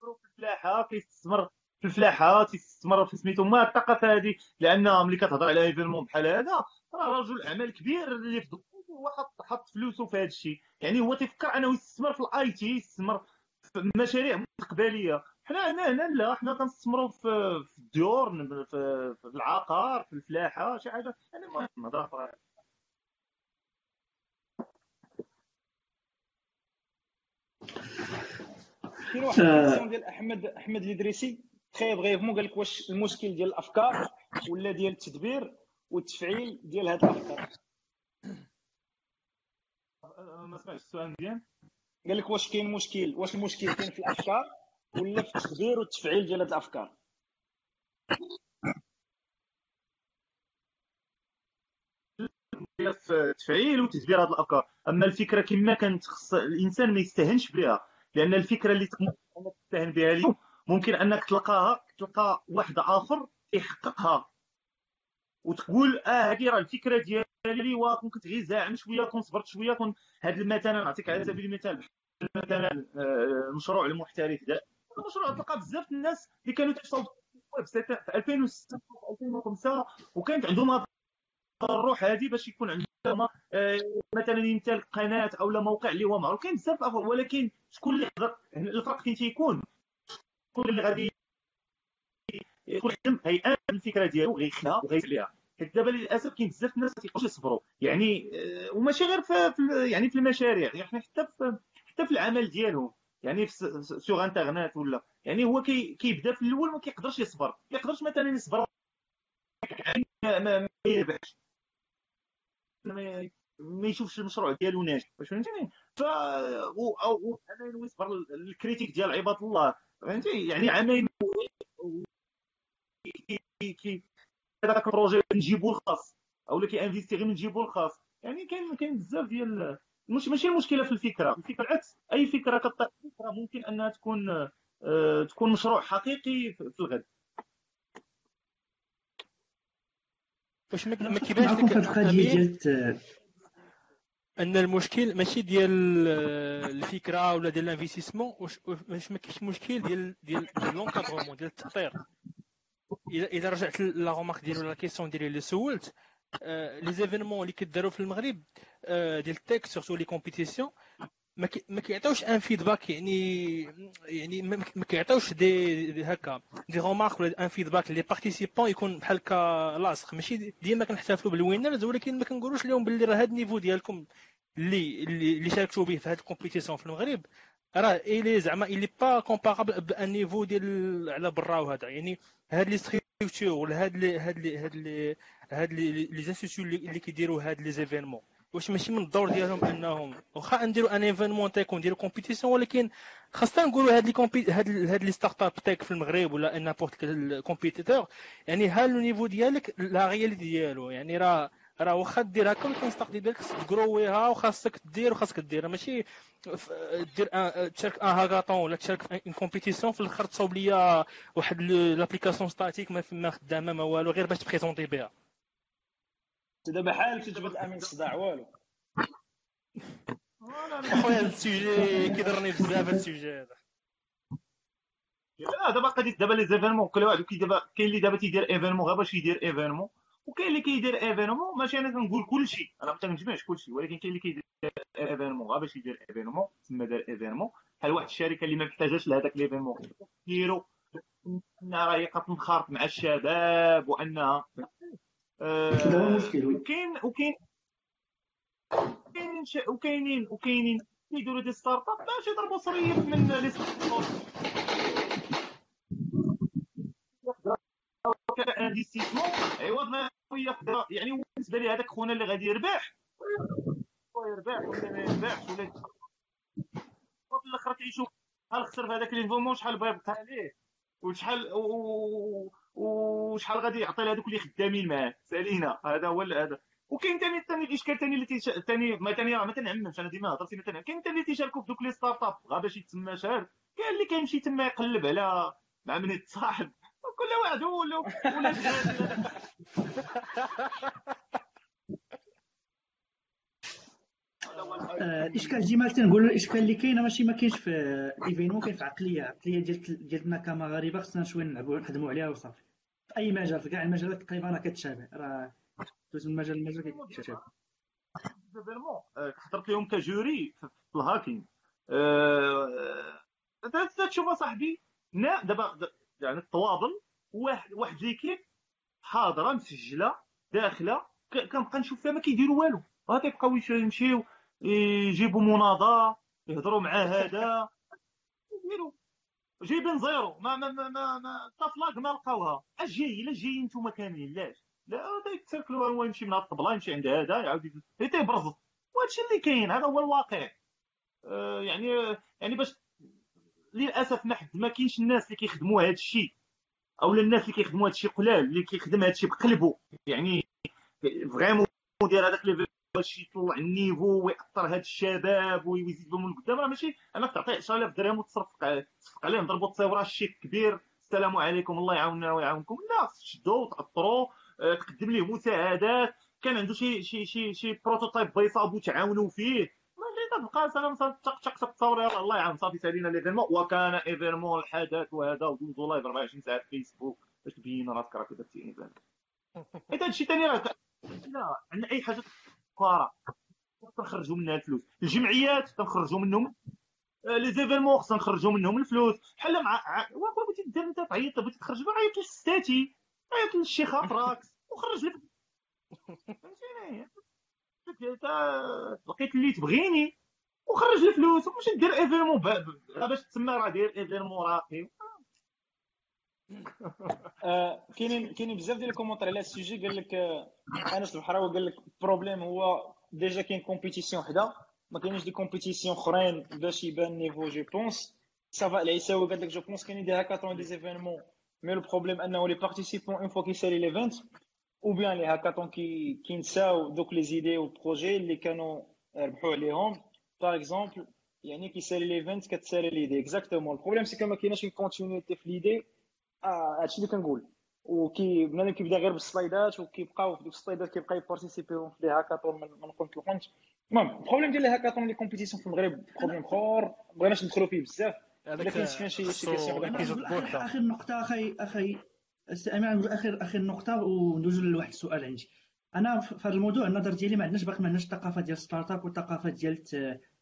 في الفلاحه كيستثمر في الفلاحه تيستثمر في سميتو ما الثقافه هذه لأن ملي كتهضر على événement بحال هذا راه رجل اعمال كبير اللي في هو حط حط فلوسه في هذا الشيء يعني هو تيفكر أنه يستثمر في ال IT يستثمر في مشاريع مستقبلية. حنا هنا هنا لا حنا كنستثمروا في في الديور في, في العقار في الفلاحة شي حاجة. يعني ما هضره كاين واحد الكيسيون ديال أحمد أحمد الإدريسي تخي بغيفمون قال لك واش المشكل ديال الأفكار ولا ديال التدبير والتفعيل ديال هاد الأفكار. ما سمعتش السؤال مزيان. قال لك واش كاين مشكل واش المشكل كاين في الأفكار ولا في التدبير والتفعيل ديال الافكار في التفعيل وتدبير هذه الأفكار. أما الفكرة كما كانت خص الإنسان ما يستهنش بها. لأن الفكرة اللي تستهن بها اليوم ممكن أنك تلقاها تلقى واحد آخر يحققها. وتقول آه هذه راه الفكرة ديالي وكنت غير زاعم شوية كون صبرت شوية كون هذا مثلا نعطيك على سبيل المثال. مثلا آه، المحترف ده. المشروع تلقى بزاف الناس اللي كانوا تشتغلوا في 2006 2005 وكانت عندهم الروح هذه باش يكون عندهم آه، مثلا مثال قناة أو موقع اللي هو معروف. كاين بزاف ولكن شكون اللي يقدر الفرق فين تيكون شكون اللي غادي يكون هيامن بالفكرة ديالو غيخدمها وغيسليها حيت دابا للأسف كاين بزاف الناس ما تيقدروش يصبروا. يعني آه، وماشي غير في يعني في المشاريع يعني حتى في حتى في العمل ديالهم. يعني سوغ انترنت ولا يعني هو كيبدا في الأول ما كيقدرش يصبر ما يقدرش مثلا يصبر ما, يربحش ما يشوفش المشروع ديالو ناجح واش فهمتيني ف أو أنا يصبر ال critique ديال عباد الله فهمتي يعني عامين كي هذاك ال projet نجيبو الخاص أو اللي كي investi غير نجيبو الخاص يعني كاين كاين بزاف ديال مش ماشي المشكلة في الفكرة. الفكرة العكس. أي فكرة كطرح فكرة ممكن أنها تكون آه تكون مشروع حقيقي في الغد. واش ما كيبانش لك ديال أن المشكل ماشي ديال الفكرة ولا ديال ال investissement واش ما كاينش مشكل ديال ديال l'encadrement ديال التأطير اذا رجعت la remarque ديالو la question ديالي اللي سولت les événements اللي كيداروا في المغرب ديال ال tech surtout les compétitions ما كيعطيوش un feedback يعني يعني ما كيعطيوش des, هكا des remarques ولا un feedback les participants يكون بحال هكا لاصق ماشي ديما كنحتفلوا بال winners ولكن ما كنقولوش لهم باللي راه هذا ال niveau ديالكم اللي اللي شاركتوا به في هذه ال compétition في المغرب راه il est زعما il est pas comparable à un niveau ديال على برا وهذا يعني هاد les structures ولا هاد les هاد les هاد les هاد les instituts اللي كيديروا هاد les événements واش ماشي من الدور ديالهم انهم واخا نديروا un événement tech ونديروا compétition ولكن خاصنا نقولوا هاد les compé- هاد هاد les start-up tech في المغرب ولا n'importe compétiteur يعني ها le niveau ديالك la réalité ديالو. يعني راه راه واخا دير هكا ولكن start ديالك خصك تكرويها وخاصك دير وخاصك دير ماشي دير تشارك un hackathon ولا تشارك une compétition في الآخر تصاوب ليا واحد l'application statique ما خدامة ما والو غير باش ت présenter بها. دابا حالك تجبد الأمين الصداع والو. خويا هذا ال sujet كيضرني بزاف هذا ال sujet هذا. لا دابا قضيه دابا les événements كل واحد كي دابا كاين اللي دابا تيدير événement غير باش يدير événement وكاين اللي كيدير événement ماشي أنا كنقول كلشي. أنا ما كنجمعش كلشي ولكن كاين اللي كيدير événement غير باش يدير événement تسمى دار événement. بحال واحد الشركة اللي ما محتاجاش لهذاك l'événement ديرو إنها راهي كتنخرط مع الشباب وأنها آه وكاين وكاين وكاينين وكاينين كيديروا دي ستارت أب باش يضربوا صريف من لي ستارت انفستيسمون عوض ما يعني بالنسبة لي هذاك خونا اللي غادي يربح. يربح ولا ما يربحش ولا وفي الآخر كيشوف شحال خسر في هذاك لينفومون شحال يبقى عليه؟ وشحال وشحال غادي يعطي لهذوك اللي خدامين معاه؟ سألينا. هذا هو هذا. وكاين ثاني ثاني الإشكال ثاني اللي ثاني ما ثاني ما تنعممش. أنا ديما هضرت مثلا كاين ثاني اللي تيشاركوا في دوك les start-up. غا باش يتسمى شهر. كاين اللي كيمشي تما يقلب على مع من يتصاحب. كل واحد هو ولا ولا الاشكال ديما تنقولوا الاشكال اللي كاينة ماشي ما كاينش في إيفينو كاين في عقلية عقلية ديال ديالنا كمغاربه خصنا شوية نلعبوا نخدموا عليها وصافي. في أي مجال في كاع المجالات تقريبا راه كتشابه. راه دوز من مجال لمجال كيتشابه حضرت لهم كجوري في الهاكينغ. تشوف صاحبي دابا يعني التواضل واحد واحد ليكيب حاضرة مسجلة داخلة كنبقى نشوف فيها ما كيديروا والو. غادي يبقاو يمشيو. يجيبوا مناضة يهضروا مع هذا. يديروا جايبين زيرو ما ما ما ما, ما طفلاك ما لقاوها. اش جاي إلا جايين نتوما كاملين لاش؟ لا هذا يتسركلوا هو يمشي من هاد الطبلة يمشي عند هذا يعاود تيبرز وهادشي اللي كاين هذا هو الواقع. آه يعني يعني باش للأسف ما حد ما كاينش الناس اللي كيخدموا هذا الشيء أو الناس اللي كيخدموا هذا الشيء قلال اللي كيخدم هذا الشيء بقلبه يعني vraiment دير هذاك level باش يطلع ال niveau ويأثر هاد الشباب ويزيد بهم لقدام راه ماشي انك تعطيه 10000 درهم وتصرف تصفق عليهم ضربوا تصاور الشيك كبير. السلام عليكم الله يعاوننا ويعاونكم لا تشدوا تاثروا آه، تقدم ليه مساعدات. كان عنده شي شي شي شي prototype بيصابو تعاونوا فيه. ما تبقى سلام تق تق تق تصور. يلا الله يعاون. صافي سالينا l'événement وكان événement الحدث وهذا. ودوزو live 24 ساعة في فيسبوك. باش تبين راسك راك درتي événement. حيت هادشي ثاني راه لا عندنا أي حاجة كفاره تنخرجوا منها الفلوس. الجمعيات تنخرجوا منهم. les événements خصنا نخرجوا منهم الفلوس. بحال مع واخا بغيتي دير انت تعيط بغيتي تخرج عيط للستاتي عيط للشيخ أفراكس. وخرج لك. لقيت اللي تبغيني. وخرج الفلوس. ومشي دير événement باش تسمى راه داير événement راقي. كاينين كاينين بزاف ديال ال commentaire على ال sujet قال لك آه، أنس البحراوي قال لك ال problème هو déjà كاين compétition وحده ما كاينش des compétitions أخرين باش يبان niveau je pense صافا العيساوي قال لك je pense كاينين des hackathons des événements mais le problème أنه les participants une fois كيسالي l'event ou bien les hackathons كي كينساو دوك les idées وال projet اللي كانوا ربحوا عليهم. par exemple يعني كيسالي l'event كتسالي l'idée exactement ال problème c'est que ما كايناش une continuité في l'idée آه هادشي اللي كنقول. وكي بنادم كيبدا غير بال slideات وكيبقاو في دوك ال slideات كيبقى ي participerيو في les hackathons من قنت لقنت المهم ال problème ديال les hackathons les compétitions في المغرب problème آخر. بغيناش ندخلوا فيه بزاف. ولكن فين شي شي question اخر نقطه أخي أخي امين اخر اخر نقطه وندوزو لواحد السؤال عندي. أنا في هذا الموضوع النظر ديالي ما عندناش باقي ما عندناش الثقافه ديال startup والثقافه ديال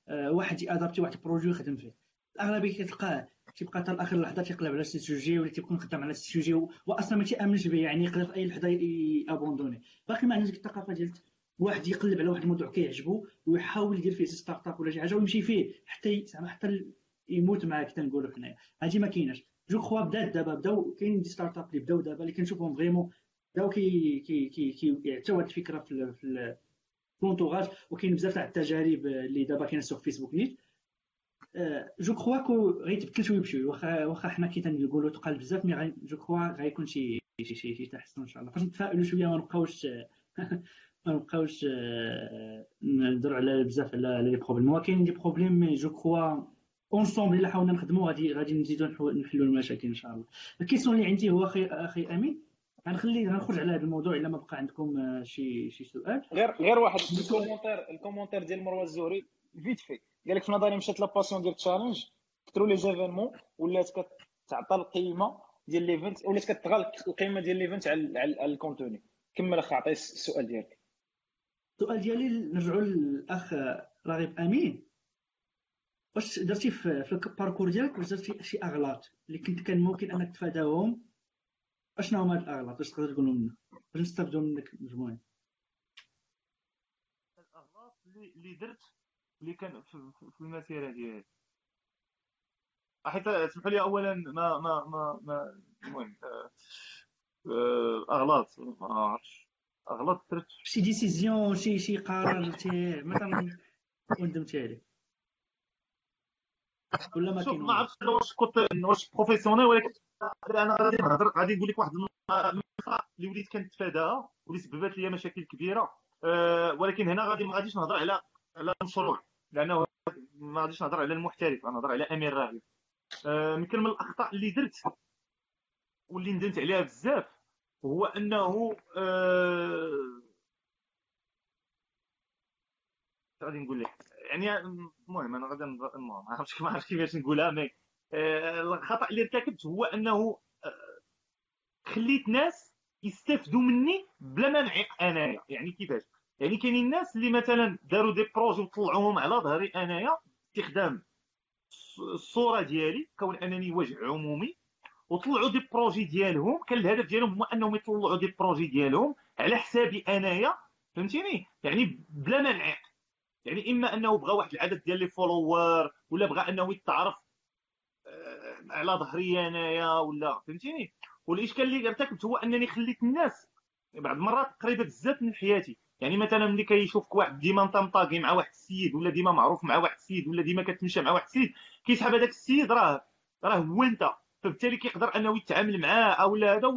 آه، واحد ي adapter واحد ال projet ويخدم فيه. الأغلبية كتلقاه تيبقى حتى لاخر لحظة تيقلب على sujet ولا تيكون خدام على sujet واصلا ما تيامنش به يعني يقدر في أي لحظة ي abandonner. باقي ما عندناش الثقافة ديال واحد يقلب على واحد الموضوع كيعجبو ويحاول يدير فيه startup ولا شي حاجة ويمشي فيه. حتى زعما حتى يموت معاه كنقولوا حنايا هادي ما كايناش. je crois بدات دابا بداو كاين des startups اللي بداو دابا اللي كنشوفهم vraiment بداو كي كي كي كي يعطيو هاد الفكرة في في l'entourage وكاين بزاف تاع التجارب اللي دابا كاينة في فيسبوك نيت. je crois que غيتبدل بشوية. واخا واخا حنا كي تنقولوا تقال بزاف mais je crois غيكون شي شي شي شي تحسن إن شاء الله. فاش نتفائلوا شوية ما نبقاوش ما نبقاوش نهضروا على بزاف على les problèmes. هو كاين des problèmes mais je crois ensemble إلا حاولنا نخدموا غادي غادي نزيدوا نحلوا المشاكل إن شاء الله. ال question اللي عندي هو أخي أخي أمين. غنخلي غنخرج على هذا الموضوع إلا ما بقى عندكم شي شي سؤال. غير غير واحد ال commentaire ال commentaire ديال مروة الزهري فيت في قال لك في نظري مشات la passion ديال ال challenge كثروا les événements ولات كتعطى القيمة ديال l'event ولات كتغال القيمة ديال l'event على على ال contenu. كمل اخ عطي السؤال ديالك. السؤال ديالي نرجعوا للأخ راغب أمين. واش درتي في, في ال parcours ديالك واش درتي شي أغلاط اللي كنت كان ممكن أنك تفاداهم؟ أشنو هما هاد الأغلاط؟ واش تقدر تقول لنا؟ باش نستافدوا منك مجموعين الأغلاط اللي درت اللي كان في المسيره ديالي حيت اسمحوا لي اولا ما ما ما ما المهم آه، آه، أغلاط ما عرفتش أغلاط درت شي décision شي شي قرار درتيه مثلا وندمتي عليه. ولا ما كاين ما عرفتش واش كنت واش professionnel ولكن أنا غادي نهضر غادي نقول لك واحد النقطة اللي وليت كنتفاداها واللي سببت لي مشاكل كبيرة أه ولكن هنا غادي ما غاديش نهضر على على المشروع لأنه ما غاديش نهضر على المحترف نهضر على أمير أه يمكن من الأخطاء اللي درت واللي ندمت عليها بزاف هو أنه أه غادي نقول لك يعني المهم أنا غادي ما عرفتش ما عرفتش كيفاش نقولها مي آه، الخطأ اللي ارتكبت هو أنه آه، خليت ناس يستافدوا مني بلا ما نعيق انايا يعني كيفاش؟ يعني كاينين الناس اللي مثلا داروا des projets وطلعوهم على ظهري أنايا استخدام الصورة ديالي كون أنني وجه عمومي وطلعوا des projets ديالهم. كان الهدف ديالهم هو أنهم يطلعوا des projets ديالهم على حسابي أنايا فهمتيني؟ يعني بلا ما نعيق يعني إما أنه بغى واحد العدد ديال les followers ولا بغى أنه يتعرف آه، على ظهري أنايا ولا فهمتيني؟ والإشكال اللي ارتكبت هو أنني خليت الناس بعض المرات قريبة بزاف من حياتي. يعني مثلا ملي كيشوفك واحد ديما مطا مطاكي مع واحد السيد ولا ديما معروف مع واحد السيد ولا ديما كتمشى مع واحد السيد كيسحب هذاك السيد راه راه هو انت. فبالتالي كيقدر انه يتعامل معاه أو لا هذا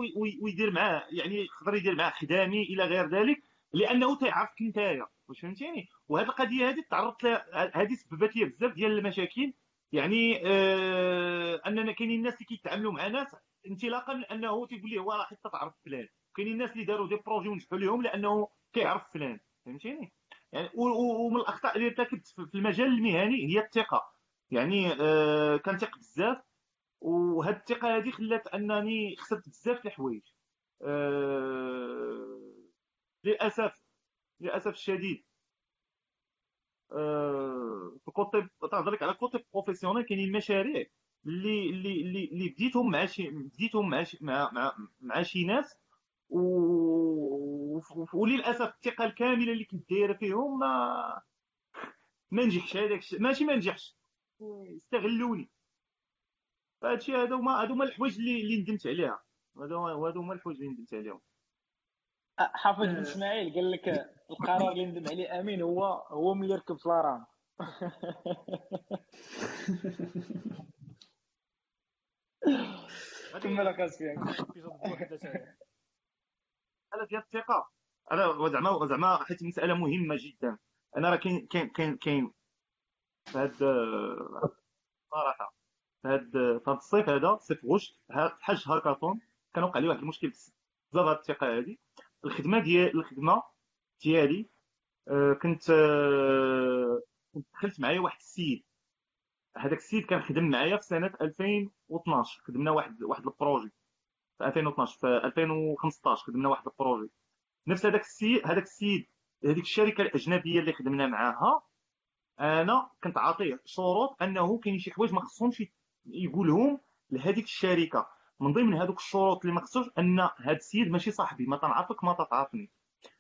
ويدير معاه يعني يقدر يدير معاه خدامي إلى غير ذلك لأنه تيعرفك نتايا. واش فهمتيني؟ وهذه القضية هذه تعرضت لها هذه سببت لي بزاف ديال المشاكل. يعني آه أننا كاينين الناس اللي كيتعاملوا مع ناس انطلاقا من أنه تيقول ليه هو راه حتى تعرف فلان. كاينين الناس اللي داروا دي بروجي ونجحوا لهم لأنه كيعرف فلان فهمتيني؟ يعني ومن الأخطاء اللي ارتكبت في المجال المهني هي الثقة. يعني آه كنثق بزاف وهاد الثقة هذه خلات أنني خسرت بزاف الحوايج. أه... للأسف للأسف الشديد. في côté تهضر لك على côté professionnel كاينين مشاريع اللي اللي اللي, بديتهم مع شي بديتهم مع مع, مع شي ناس و... وللأسف الثقة الكاملة اللي كنت دايرة فيهم ما ما نجحش. هذاك ماشي ما نجحش. استغلوني. فهادشي هادو هما هادو هما الحوايج اللي اللي ندمت عليها. هادو هادو هما الحوايج اللي ندمت عليهم. حافظ بن إسماعيل قال لك القرار اللي ندم عليه أمين هو هو ملي ركب في لارام كمل كاسبيان على ديال الثقة. أنا زعما زعما حيت مسألة مهمة جدا. أنا راه كاين كاين كاين كاين في هاد صراحة. هاد هاد الصيف هذا صيف غشت حاج هاكاطون كان وقع لي واحد المشكل بزاف هاد الثقة هادي. الخدمة ديال الخدمة ديالي آه، كنت آه، كنت دخلت معايا واحد السيد. هذاك السيد كان خدم معايا في سنة 2012 خدمنا واحد واحد ال projet. في 2012 في 2015 خدمنا واحد ال projet. نفس هذاك السيد هذاك السيد هذيك الشركة الأجنبية اللي خدمنا معاها أنا كنت عاطيه شروط أنه كاين شي حوايج ما خصهمش يقولهم لهذيك الشركة. من ضمن هذوك الشروط اللي ما خصوش أن هذا السيد ماشي صاحبي ما تنعرفك ما تتعرفني.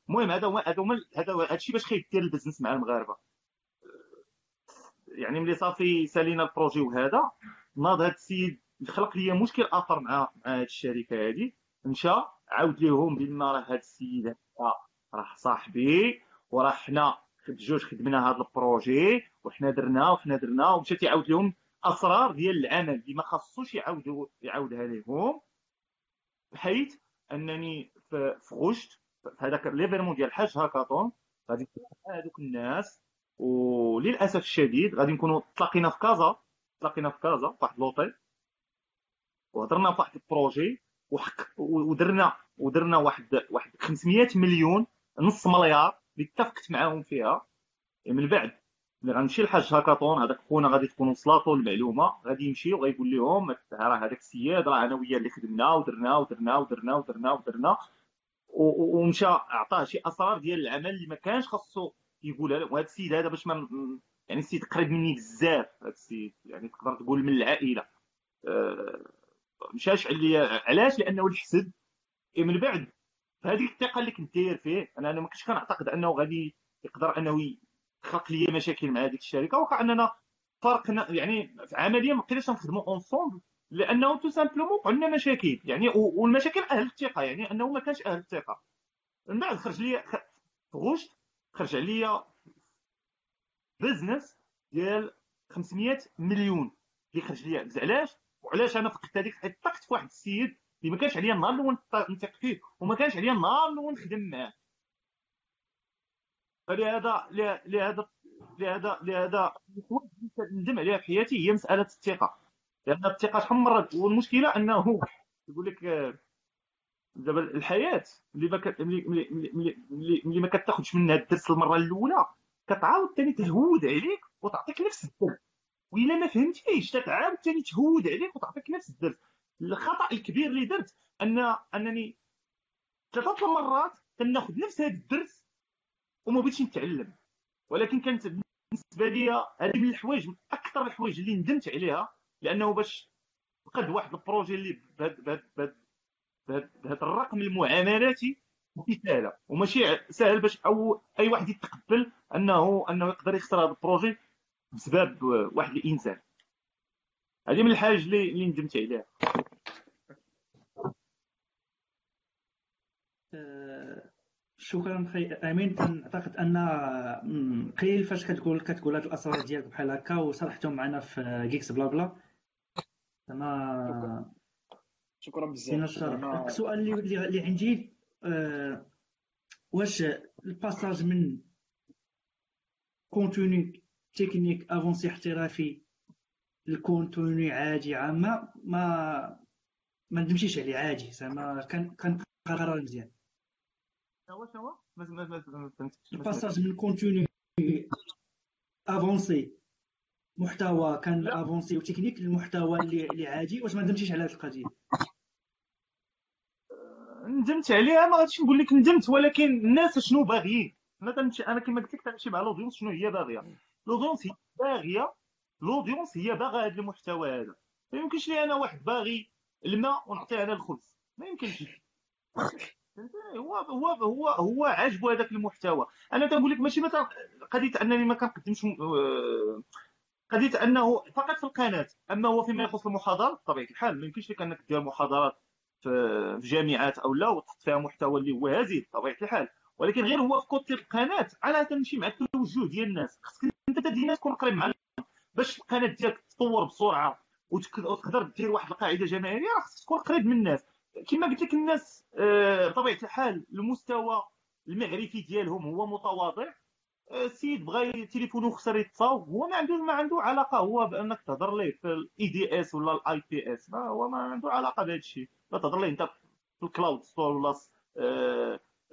المهم هذا هو هذا هذا الشيء باش خيدير ال business مع المغاربة. يعني ملي صافي سالينا ال projet وهذا ناض هذا السيد خلق لي مشكل آخر مع مع الشركة هذه مشى عاود لهم بان راه هذا السيد راه صاحبي وراه حنا بجوج خدمنا هذا ال projet وحنا درنا وحنا درنا ومشى تيعاود لهم أسرار ديال العمل. اللي ما خصوش يعاودوا يعاودها لهم بحيث أنني في غشت في هذاك l'événement ديال حاج هاكاطون. غادي هذوك الناس وللاسف الشديد غادي نكونوا تلاقينا في كازا. تلاقينا في كازا في واحد لوطيل وهضرنا في واحد البروجي وحق ودرنا ودرنا واحد واحد 500 مليون نص مليار اللي اتفقت معاهم فيها. من بعد ملي غنمشي لحاج هاكاطون هذاك خونا غادي تكون وصلاتو المعلومة غادي يمشي وغيقول لهم راه هذاك السياد راه أنا وياه اللي خدمنا ودرنا ودرنا ودرنا ودرنا ودرنا. ومشى عطاه شي أسرار ديال العمل اللي ما كانش خاصو يقولها له وهذا السيد هذا باش ما يعني السيد قريب مني بزاف هذا السيد. يعني تقدر تقول من العائلة. أه مشاش عليا علاش؟ لأنه الحسد من بعد. هذيك الثقة اللي كنت داير فيه أنا أنا ما كنتش كنعتقد أنه غادي يقدر أنه خلق لي مشاكل مع هذيك الشركة وقع أننا فرقنا يعني عمليا ما بقيناش نخدموا ensemble لأنه tout simplement عندنا مشاكل. يعني والمشاكل أهل الثقة يعني أنه ما كانش أهل الثقة. من بعد خرج لي غشت خرج عليا بزنس ديال 500 مليون اللي خرج ليا علاش؟ وعلاش أنا فقدت هذيك طقت في واحد السيد اللي ما كانش عليا النهار الأول نثق فيه وما كانش عليا النهار الأول نخدم معاه. فلهذا لهذا لهذا لهذا ندم عليها في حياتي هي مسألة الثقة. لأن الثقة شحال من مره والمشكلة أنه يقول لك دابا الحياة اللي ما اللي ما كتاخذش منها الدرس المرة الأولى كتعاود ثاني تهود عليك وتعطيك نفس الدرس. وإلا ما فهمتيش تتعاود ثاني تهود عليك وتعطيك نفس الدرس. الخطأ الكبير اللي درت ان أنني ثلاثة المرات كناخذ نفس هذا الدرس وما بغيتش نتعلم. ولكن كانت بالنسبة لي هذه من الحوايج من أكثر الحوايج اللي ندمت عليها لأنه باش قد واحد البروجي اللي بهذا بهذا الرقم المعاملاتي ماشي سهلة. وماشي سهل باش أو أي واحد يتقبل انه أنه يقدر يخسر هذا ال projet. بسبب واحد الانسان هذه من الحاجة اللي اللي ندمت عليها. أه، شكرا خي أمين. كنعتقد أن مم، قليل فاش كتقول كتقول هاد الأسرار ديالك بحال هكا وصرحتهم معنا في Geeks Blabla. زعما شكرا بزاف. السؤال اللي اللي اللي عندي؟ آه، واش ال passage من contenu technique avancé احترافي. ل contenu عادي عامة ما ما ندمتيش عليه عادي. زعما كان كان قرار مزيان. شنو شنو؟ ما فهمتش. ال passage من كونتوني avancé محتوى كان. avancé و technique للمحتوى اللي اللي عادي. واش ما ندمتيش على هذه القضية؟ ندمت عليها ما غاديش نقول لك ندمت ولكن الناس شنو باغيين؟ أنا كما قلت لك تنمشي مع ال audience شنو هي باغية؟ ال audience هي باغيه ال audience هي باغا هذا المحتوى هذا ما يمكنش لي أنا واحد باغي الماء ونعطيه أنا الخبز ما يمكنش؟ هو هو هو هو عاجبو هذاك المحتوى أنا تنقول لك ماشي مثلا قضيه انني ما كنقدمش قضيه انه فقط في القناه اما هو فيما يخص المحاضرات بطبيعه الحال ما يمكنش لك انك دير محاضرات في جامعات أو لا وتحط فيها محتوى اللي هو هزيل بطبيعه الحال ولكن غير هو في côté القناه أنا تمشي مع التوجه ديال الناس. خصك أنت تدي الناس تكون قريب معاهم. باش القناة ديالك تطور بسرعة وتقدر دير واحد القاعدة جماهيرية راه خصك تكون قريب من الناس. كما قلت لك الناس آه، بطبيعة الحال المستوى المعرفي ديالهم هو متواضع. آه، السيد بغى تليفونه خسر يتصاوب. هو ما عنده ما عنده علاقة هو بأنك تهضر ليه في ال IDS ولا ال IPS هو ما عنده علاقة بهذا الشيء. لا تهضر ليه أنت في ال cloud store ولا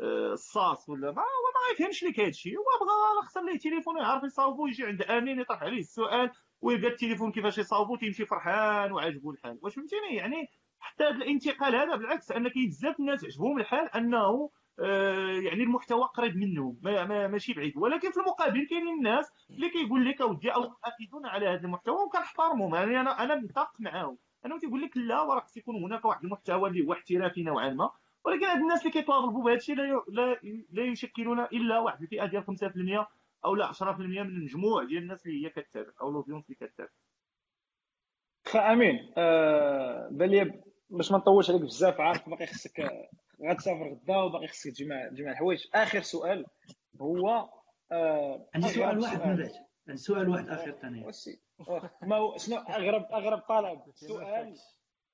ال SaaS ولا ما هو ما يفهمش لك هذا الشيء هو بغى خسر ليه تليفونه يعرف يصاوبو يجي عند أمين يطرح عليه السؤال ويلقى التليفون كيفاش يصاوبو تيمشي فرحان وعاجبو الحال. واش فهمتيني؟ يعني حتى هذا الانتقال هذا بالعكس ان كاين بزاف الناس عجبهم الحال أنه آه، يعني المحتوى قريب منهم ما ما ماشي بعيد. ولكن في المقابل كاينين الناس اللي كيقول لك اودي أو افيدونا على هذا المحتوى وكنحترمهم. يعني أنا أنا متفق معاهم. أنا تيقول لك لا وراه خص يكون هناك واحد المحتوى اللي هو احترافي نوعا ما. ولكن هاد الناس اللي كيطالبوا بهذا الشيء لا لا لا يشكلون إلا واحد الفئه ديال 5% أو لا 10% من المجموع ديال الناس اللي هي كتابع أو ال audience اللي كتابع فامين آه بان لي باش ما نطولش عليك بزاف عارف باقي خصك آه، غتسافر غدا وباقي خصك تجمع تجمع الحوايج. آخر سؤال هو آه عندي سؤال واحد من بعد عندي سؤال واحد آخر ثاني. ما هو شنو أغرب أغرب طلب سؤال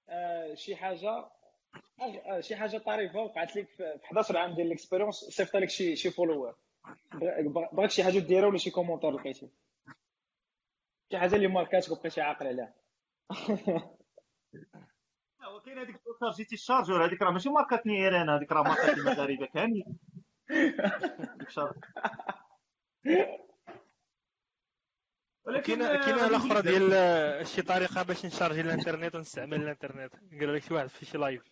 آه شي حاجة آه، شي حاجة طريفة وقعت لك في في 11 عام ديال ال expérience صيفط لك شي شي follower بغ- بغاك شي حاجة ديرها ولا شي commentaire لقيتي شي حاجة اللي ماركاتك وبقيتي عاقل عليها. لا، هو كاين هذيك chargeيتي ال chargeur هذيك راه ماشي ماركتني غير أنا هذيك راه ماركت المغاربة كاملين charge كاين آه، الأخرى ديال آه، شي طريقة باش نchargي الانترنت ونستعمل الانترنت قال لك شي واحد في شي live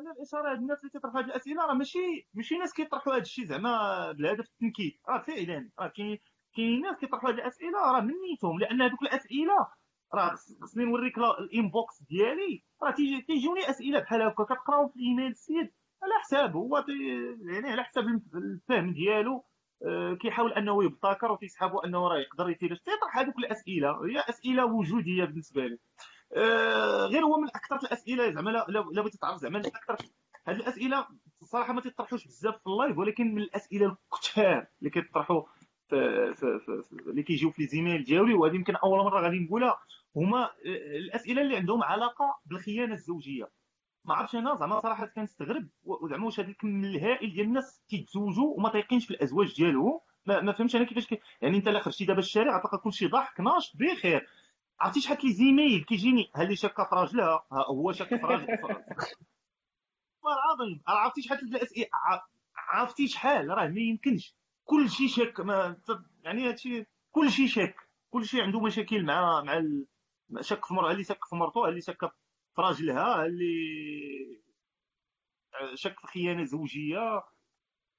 أنا الإشارة هاد الناس اللي كيطرحوا هاد الأسئلة راه ماشي ماشي ناس كيطرحوا هاد الشيء زعما بالهدف التنكيد راه فعلا راه كاين كاين ناس كيطرحوا هاد الأسئلة راه من نيتهم لأن هذوك الأسئلة راه خص- خصني نوريك لا- ال inbox ديالي. راه تيجوني أسئلة بحال هكا كتقراو في الإيميل السيد على حساب هو يعني على حساب الفهم ديالو. آه، كيحاول أنه يبتكر وتيسحبوا أنه راه يقدر يتيرش تيطرح هذوك الأسئلة هي أسئلة وجودية بالنسبة لي غير هو من أكثر الأسئلة زعما لا بغيتي تعرف زعما أكثر. هاد الأسئلة الصراحه ما تيطرحوش بزاف في ال live ولكن من الأسئلة الكثار اللي كيطرحوا في, اللي كيجيو في les emails ديالي وهذه يمكن أول مرة غادي نقولها. هما آه، الأسئلة اللي عندهم علاقة بالخيانة الزوجية. ما عرفتش أنا زعما صراحة كنستغرب وزعما واش هذا الكم الهائل ديال الناس تيتزوجوا وما تايقينش في الأزواج ديالهم. ما, ما فهمتش أنا كيفاش كي... يعني أنت لا خرجتي دابا الشارع غتلقى كلشي ضحك ناشط بخير. عرفتي شحال لي زيميل كيجيني هل شاكه في راجلها ها هو شاك في راجل العظيم. عرفتي شحال الأسئلة. عرفتي شحال. راه ما يمكنش. كل شيء شاك. ما يعني هادشي كل شيء شاك. كل شيء عنده مشاكل مع مع ال... شك في مرأة اللي شك في مرته اللي شك في راجلها اللي شك في خيانة زوجية؟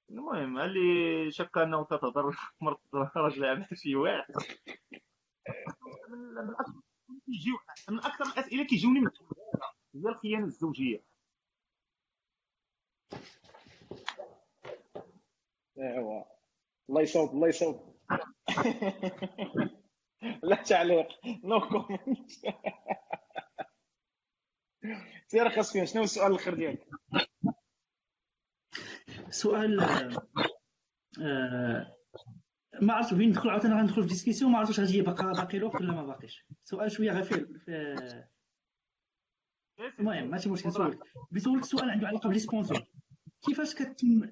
المهم اللي شك أنه تتهضر مرت راجلها مع شي واحد. من أكثر الأسئلة كيجوني من هي الخيانة الزوجية. ايوا الله يصوب الله يصوب. لا تعليق. no comment سير خاص فيها شنو السؤال الآخر ديالك؟ سؤال آه ما عرفت وين ندخل؟ عاوتاني غندخل في discussion ما عرفتش غادي باقي باقي الوقت ولا ما باقيش؟ سؤال شوية غير في المهم ماشي مشكل سولك بسولك سؤال عنده علاقة ب les sponsors كيفاش كتم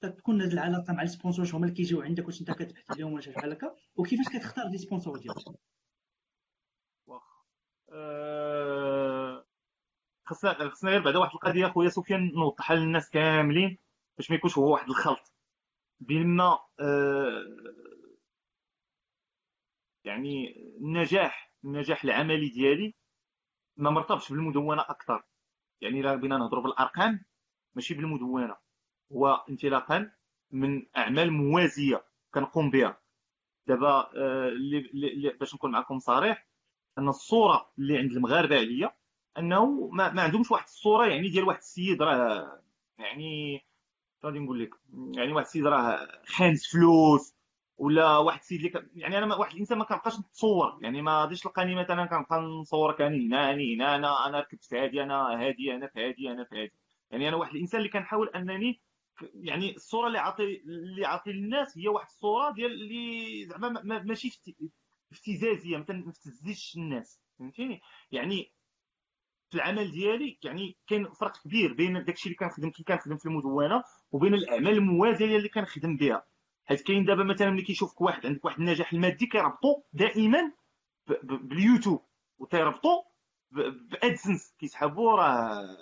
تكون هذه العلاقة مع ال sponsor هما اللي كيجيو عندك واش انت كتبحث عليهم ولا شي بحال هكا؟ وكيفاش كتختار les sponsors ديالك؟ أه... خصنا خصنا غير بعدا واحد القضية خويا سفيان نوضحها للناس كاملين باش ما يكونش هو واحد الخلط. ما أه... يعني النجاح النجاح العملي ديالي ما مرتبطش بالمدونة أكثر. يعني إلا بغينا نهضروا بالارقام ماشي بالمدونة هو انطلاقا من أعمال موازية كنقوم بها. دابا اللي باش نكون معكم صريح أن الصورة اللي عند المغاربة عليا أنه ما عندهمش واحد الصورة يعني ديال واحد السيد راه يعني غادي نقول لك يعني واحد السيد راه خانس فلوس ولا واحد السيد اللي يعني أنا واحد الإنسان ما كنبقاش نتصور يعني ما غاديش تلقاني مثلا كنبقى نصور كاني هنا اني هنا أنا أنا ركبت في هادي أنا هادي أنا في هادي أنا في هادي. يعني أنا واحد الإنسان اللي كنحاول أنني يعني الصورة اللي عاطي اللي عاطي للناس هي واحد الصورة ديال اللي زعما ماشي افتزازية ما تنفتزيش الناس فهمتيني؟ يعني في العمل ديالي يعني كاين فرق كبير بين داكشي اللي كنخدم كي كنخدم في المدونة وبين الأعمال الموازية اللي كنخدم بها. حيت كاين دابا مثلا ملي كيشوفك واحد عندك واحد النجاح المادي كيربطو دائما باليوتيوب وتيربطو ب AdSense كيسحبوا راه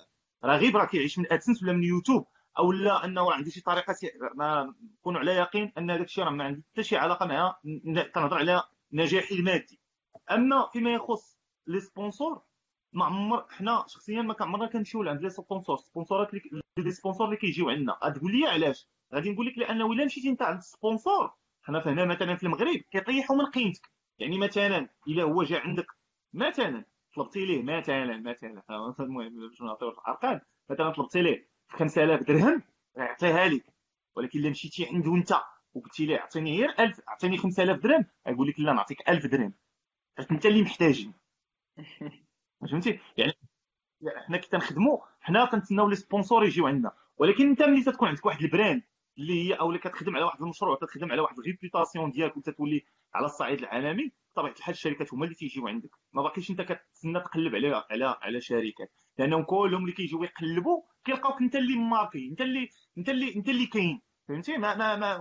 راه غير راه كيعيش من AdSense ولا من يوتيوب. أو لا أنه عنده شي طريقة ما نكونوا على يقين أن هذاك الشيء راه ما عنده حتى شي علاقة مع كنهضر على نجاحي المادي. أما فيما يخص les sponsors ما عمر حنا شخصيا ما كنعمرنا كنمشيو لعند les sponsors. سبونسورات les sponsors اللي كيجيو عندنا. غتقول لي علاش؟ غادي نقول لك لأنه الا مشيتي أنت عند ال sponsor حنا فهنا مثلا في المغرب كيطيحوا من قيمتك. يعني مثلا إلا هو جا عندك مثلا طلبتي ليه؟ مثلا مثلا. المهم باش نعطيو الأرقام. مثلا طلبتي ليه؟ 5000 درهم يعطيها لك. ولكن إلا مشيتي عنده انت وقلتي ليه عطيني غير 1000 عطيني 5000 درهم يقول لك لا نعطيك 1000 درهم. حيت أنت اللي محتاجين فهمتي؟ يعني حنا كي تنخدموا حنا كنتسناو les sponsors يجيو عندنا. ولكن انت ملي تكون عندك واحد ال brand اللي هي أو اللي كتخدم على واحد المشروع كتخدم على واحد ال réputation ديالك وتتولي على الصعيد العالمي بطبيعة الحال الشركات هما اللي تيجيو عندك. ما باقيش أنت كتسنى تقلب على على على شركات. لأنهم كلهم اللي كيجيو يقلبوا كيلقاوك أنت اللي ماركي أنت اللي أنت اللي أنت اللي كاين. فهمتي؟ ما ما, ما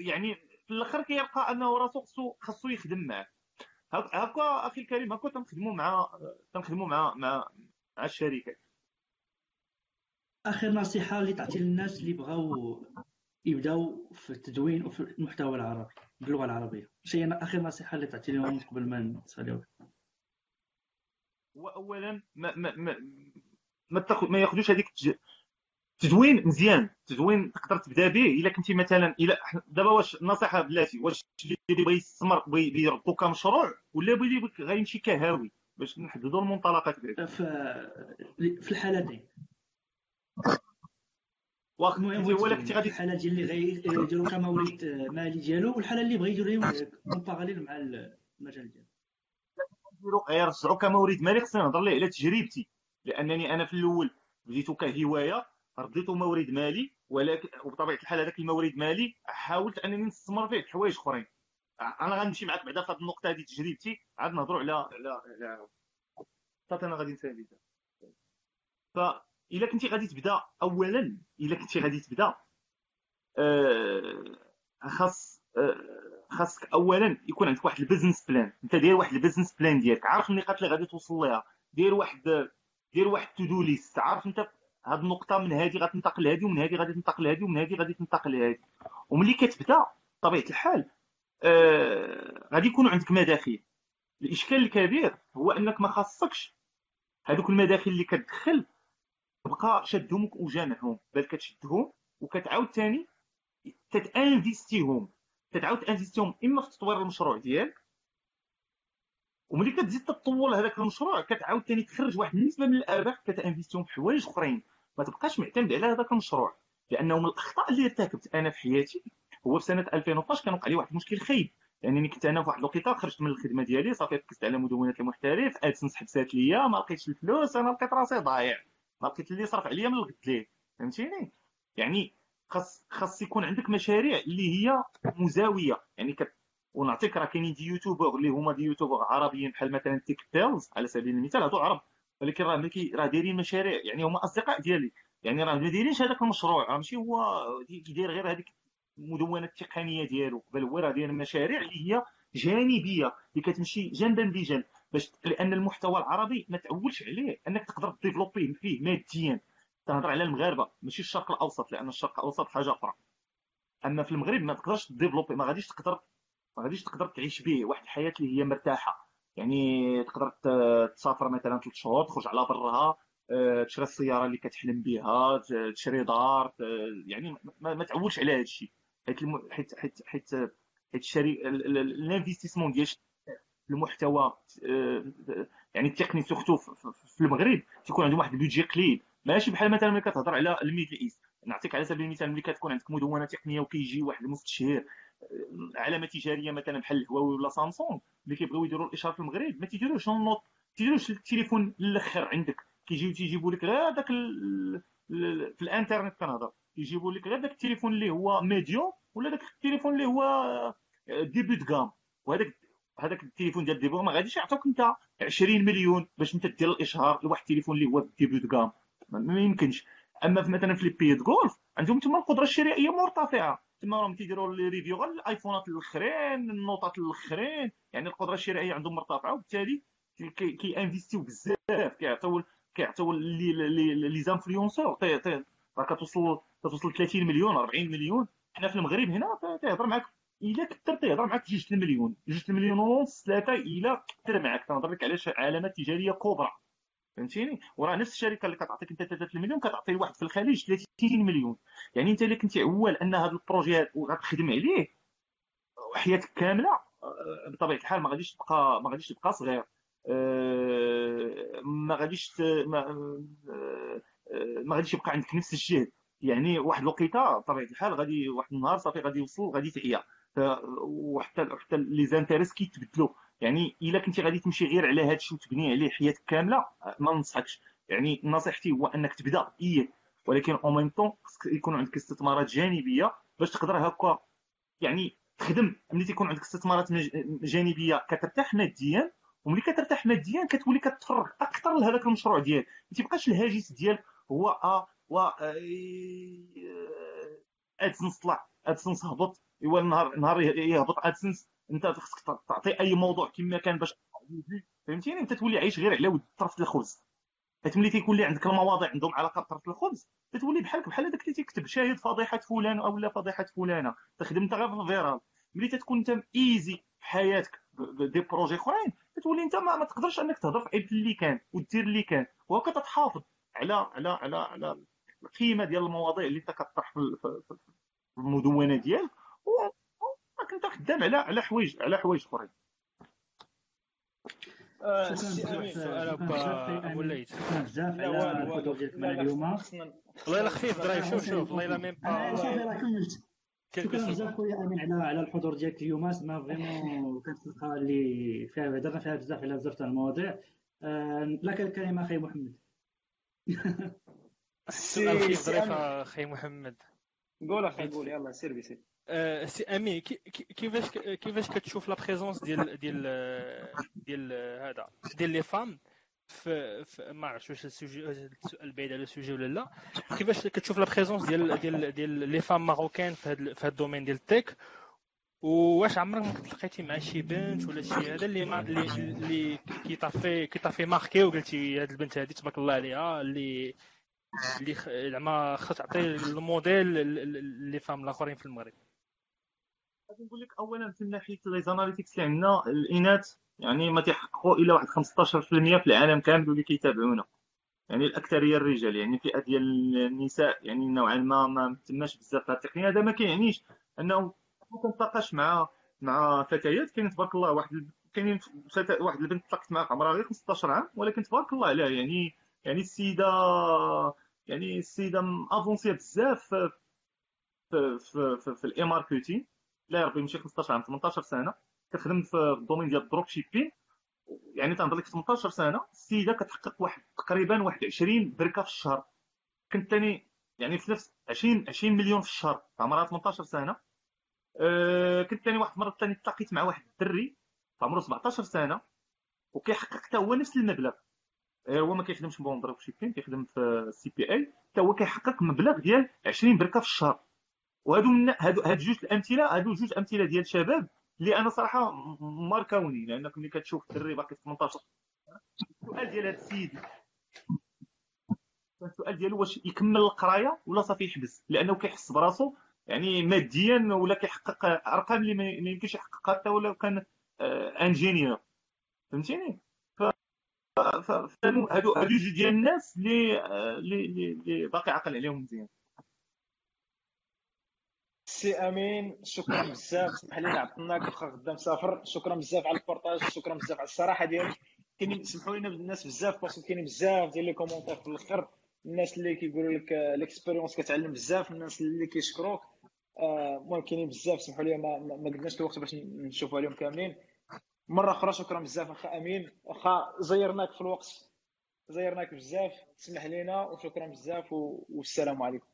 يعني في الآخر كيلقى أنه راسو خصو خصو يخدم معاه هكا أخي الكريم هكا تنخدموا مع تنخدموا مع مع مع الشركات آخر نصيحة اللي تعطي للناس اللي بغاو يبداو في التدوين وفي المحتوى العربي باللغة العربية. شي آخر نصيحة اللي تعطي لهم قبل ما نساليو هو اولا ما ما ما ما, ما ياخذوش هذيك تدوين مزيان تدوين تقدر تبدا به إلا كنتي مثلا إلا دابا واش النصيحه بلاتي واش اللي بغى يستثمر بغى يردو كمشروع ولا بغى غيمشي كهاوي باش نحددوا المنطلقات في في الحالة دي. واخا المهم هو كنتي غادي الحالة ديال اللي غيديروا كمورد مالي ديالو والحالة اللي بغى يديروا en parallèle مع المجال ديالو. يرجعوا كمورد مالي خصني نهضر ليه على تجربتي لأنني أنا في الأول بديتو كهواية رديتو مورد مالي ولكن وبطبيعة الحال هذاك المورد مالي حاولت أنني نستثمر فيه في حوايج أخرين. أنا غنمشي معاك بعدا في هذه النقطة هذه تجربتي عاد نهضروا على على على أنا غادي نسالي ف إلا كنتي غادي تبدا اولا إلا كنتي غادي تبدا آه خاص آه خاصك اولا يكون عندك واحد ال business plan. أنت داير واحد ال business plan ديالك عارف النقاط اللي غادي توصل ليها. دير واحد دير واحد to-do list عارف أنت هاد النقطة من هذه غتنتقل لهذه ومن هذه غادي تنتقل لهذه ومن هذه غادي تنتقل لهذه وملي كتبدا بطبيعه الحال آه غادي يكون عندك مداخل الإشكال الكبير هو أنك ما خاصكش هذوك المداخل اللي كتدخل تبقى شدهم وجامعهم بل كتشدهم وكتعاود ثاني تتانفيستيهم كتعاود تانفيستيهم إما في تطوير المشروع ديالك وملي كتزيد تطول هذاك المشروع كتعاود ثاني تخرج واحد النسبة من الارباح كتانفيستيهم في حوايج أخرين. ما تبقاش معتمد على هذاك المشروع لأنه من الأخطاء اللي ارتكبت أنا في حياتي هو في سنة 2012 كان وقع لي واحد المشكل خايب لأنني كنت أنا في واحد الوقيتة خرجت من الخدمة ديالي صافي ركزت على مدونات المحترف ادسنس حبسات ليا ما لقيتش الفلوس أنا لقيت راسي ضايع. ما لقيت اللي صرف عليا من الغد ليه؟ فهمتيني؟ يعني خاص خاص يكون عندك مشاريع اللي هي موازية. يعني كت... ونعطيك راه كاينين des YouTubers اللي هما des YouTubers عربيين بحال مثلا تيك تيلز على سبيل المثال هادو عرب. ولكن راه ملي راه دايرين مشاريع يعني هما أصدقاء ديالي. يعني راه ما دايرينش هذاك المشروع راه ماشي هو كيدير غير هذيك المدونة التقنية ديالو بل هو راه داير مشاريع اللي هي جانبية اللي كتمشي جنبا بجنب باش لأن المحتوى العربي ما تعولش عليه أنك تقدر développer فيه ماديا. تهضر على المغاربة ماشي الشرق الأوسط لأن الشرق الأوسط حاجة أخرى. أما في المغرب ما تقدرش développer ما غاديش تقدر ما غاديش تقدر تعيش به واحد الحياة اللي هي مرتاحة. يعني تقدر تسافر مثلا ثلاث شهور تخرج على برها آه، تشري السيارة اللي كتحلم بها تشري دار يعني ما, تعولش على هذا الشيء. حيت حيت حيت حيت حيت الشري ال investissement ديال المحتوى آه، يعني التقني surtout في المغرب تيكون عندهم واحد ال budget قليل. ماشي بحال مثلا ملي كتهضر على ال Middle East. نعطيك على سبيل المثال ملي كتكون عندك مدونة تقنية وكيجي واحد المستشهر آه، علامه تجاريه مثلا بحال هواوي ولا سامسونج اللي كيبغيو يديروا الاشهار في المغرب ما تيديروش ال Note تيديروش التليفون الآخر عندك. كيجيو تيجيبوا لك غير داك في الإنترنت كنهضر يجيبوا لك غير داك التليفون اللي هو medium ولا داك التليفون اللي هو début de gamme وهذاك هذاك التليفون ديال début ما غاديش يعطوك انت 20 مليون باش انت دير الإشهار لواحد التليفون اللي هو début de gamme ما يمكنش. أما في مثلا في les pays Golfe عندهم تما القدرة الشرائية مرتفعة. تما راهم تيديروا les reviews غير ال iPhone ات الاخرين ال Note ات الاخرين يعني القدرة الشرائية عندهم مرتفعة وبالتالي كي investi و بزاف كيعطيو كيعطيو les influenceurs راه كتوصل كتوصل 30 مليون 40 مليون. حنا في المغرب هنا تيهضر معاك إلا كثر تيهضر معاك جوج المليون جوج المليون ونص ثلاثة إلا كثر معاك. تنهضر لك على علامات تجارية كبرى. فهمتيني؟ وراه نفس الشركة اللي كتعطيك انت 3 مليون كتعطي لواحد في الخليج 30 مليون. يعني انت الا كنتي عوال ان هذا ال projet وغتخدم عليه. حياتك كاملة آه، بطبيعة الحال ما غاديش تبقى ما غاديش تبقى صغير. آه، ما غاديش آه، ما غاديش يبقى عندك نفس الجهد يعني واحد الوقيتة بطبيعة الحال غادي واحد النهار صافي غادي يوصل غادي تعيا وحتى حتى les intérêts كيتبدلوا يعني إلا كنتي غادي تمشي غير على هذا الشيء وتبني عليه حياتك كاملة ما ننصحكش. يعني نصيحتي هو أنك تبدأ إيه ولكن en même temps يكون عندك استثمارات جانبية باش تقدر هكا يعني تخدم. ملي تيكون عندك استثمارات جانبية كترتاح ماديا وملي كترتاح ماديا كتولي كتفرغ أكثر لهذاك المشروع ديالك. ما تيبقاش الهاجس ديالك هو آه و AdSense طلع AdSense هبط. إيوا نهار نهار يهبط AdSense انت خصك تعطي اي موضوع كما كان باش فهمتيني؟ انت تولي عايش غير على ود طرف الخبز. حيت ملي تيكون لي عندك المواضيع عندهم علاقة بطرف الخبز. تتولي بحالك بحال هذاك اللي تيكتب شاهد فضيحة فلان أو لا فضيحة فلانة. تخدم أنت غير في ال viral ملي تكون أنت ايزي في حياتك دي بروجي أخرين تولي أنت ما, ما تقدرش أنك تهضر في اللي كان ودير اللي كان. وهكا تتحافظ على على على على القيمة ديال المواضيع اللي أنت كطرح في المدونة ديالك. انت خدام على على حوايج على حوايج اخرين. الليث بزاف على الحضور ديالكم اليوم والله الا خفيف درايف شوف شوف والله الا ميم با شكرا بزاف خويا أمين على على الحضور ديالك اليوم. سما vraiment كانت الحلقة اللي فيها هضرنا فيها بزاف على بزاف تاع المواضيع. لك الكلمة أخي محمد. السؤال الخفيف ظريف أخي محمد. قول أخي قول يلا سير بسير آه، سي امين كيفاش كيفاش كتشوف la présence ديال ديال ديال هذا ديال les femmes في, ما عرفتش واش ال sujet السؤال بعيد على ال sujet ولا لا كيفاش كتشوف la présence ديال ديال ديال les femmes marocaines في هذا في هذا ال domaine ديال ال tech واش عمرك ما تلقيتي مع شي بنت ولا شي هذا اللي اللي اللي qui t'avait qui t'avait marqué وقلتي هذه البنت هذه تبارك الله عليها اللي اللي زعما خصها تعطي ال modèle les femmes الاخرين في المغرب غادي نقول لك اولا من ناحية les analytics اللي عندنا الإناث يعني ما تيحققوا إلا واحد 15% في العالم كامل اللي كيتابعونا. يعني الأكثرية الرجال يعني الفئه ديال النساء يعني نوعا ما ما تماش بزاف هذه التقنية. هذا ما كيعنيش أنه ما كنتلاقاش مع مع فتيات. كاين تبارك الله واحد كاينين واحد البنت تلاقيت معها عمرها غير 15 عام ولكن تبارك الله عليها. يعني يعني السيدة يعني السيدة avancée بزاف في في في, في ال e-marketing لا يربي يمشي 15 عام 18 سنة كتخدم في ال domaine ديال ال dropshipping يعني تنهضر لك 18 سنة السيدة كتحقق واحد تقريبا واحد 20 بركه في الشهر. كنت ثاني يعني في نفس 20 20 مليون في الشهر. عمرها 18 سنة. أه كنت ثاني واحد المره ثاني تلاقيت مع واحد الدري. عمره 17 سنة. وكيحقق حتى هو نفس المبلغ. أه هو ما كيخدمش bon dropshipping كيخدم في ال CPA حتى هو كيحقق مبلغ ديال 20 بركه في الشهر. وهادو من هادو هاد جوج الأمثلة هادو جوج أمثلة ديال الشباب اللي أنا صراحة ماركاوني. لانك ملي كتشوف الدري باقي 18 السؤال ديال هذا السيد. السؤال ديالو واش يكمل القراية ولا صافي يحبس؟ لأنه كيحس براسو يعني ماديا ولا كيحقق أرقام اللي ما يمكنش يحققها حتى ولو كان ingénieur آه، فهمتيني؟ هادو هادو جوج ديال الناس آه، اللي اللي باقي عاقل عليهم مزيان. سي امين شكرا بزاف. سمح لي عطلناك واخا غدا مسافر شكرا بزاف على ال partage شكرا بزاف على الصراحة ديالك. كاينين سمحوا لنا الناس بزاف parce que كاينين بزاف ديال les commentaires في الأخر. الناس اللي كيقولوا لك l'expérience كتعلم بزاف. الناس اللي كيشكروك آه، المهم كاينين بزاف. سمحوا لي ما, ما قدناش الوقت باش نشوفوا عليهم كاملين. مرة أخرى شكرا بزاف اخا أمين. اخا زيرناك في الوقت. زيرناك بزاف. تسمح لينا وشكرا بزاف والسلام عليكم.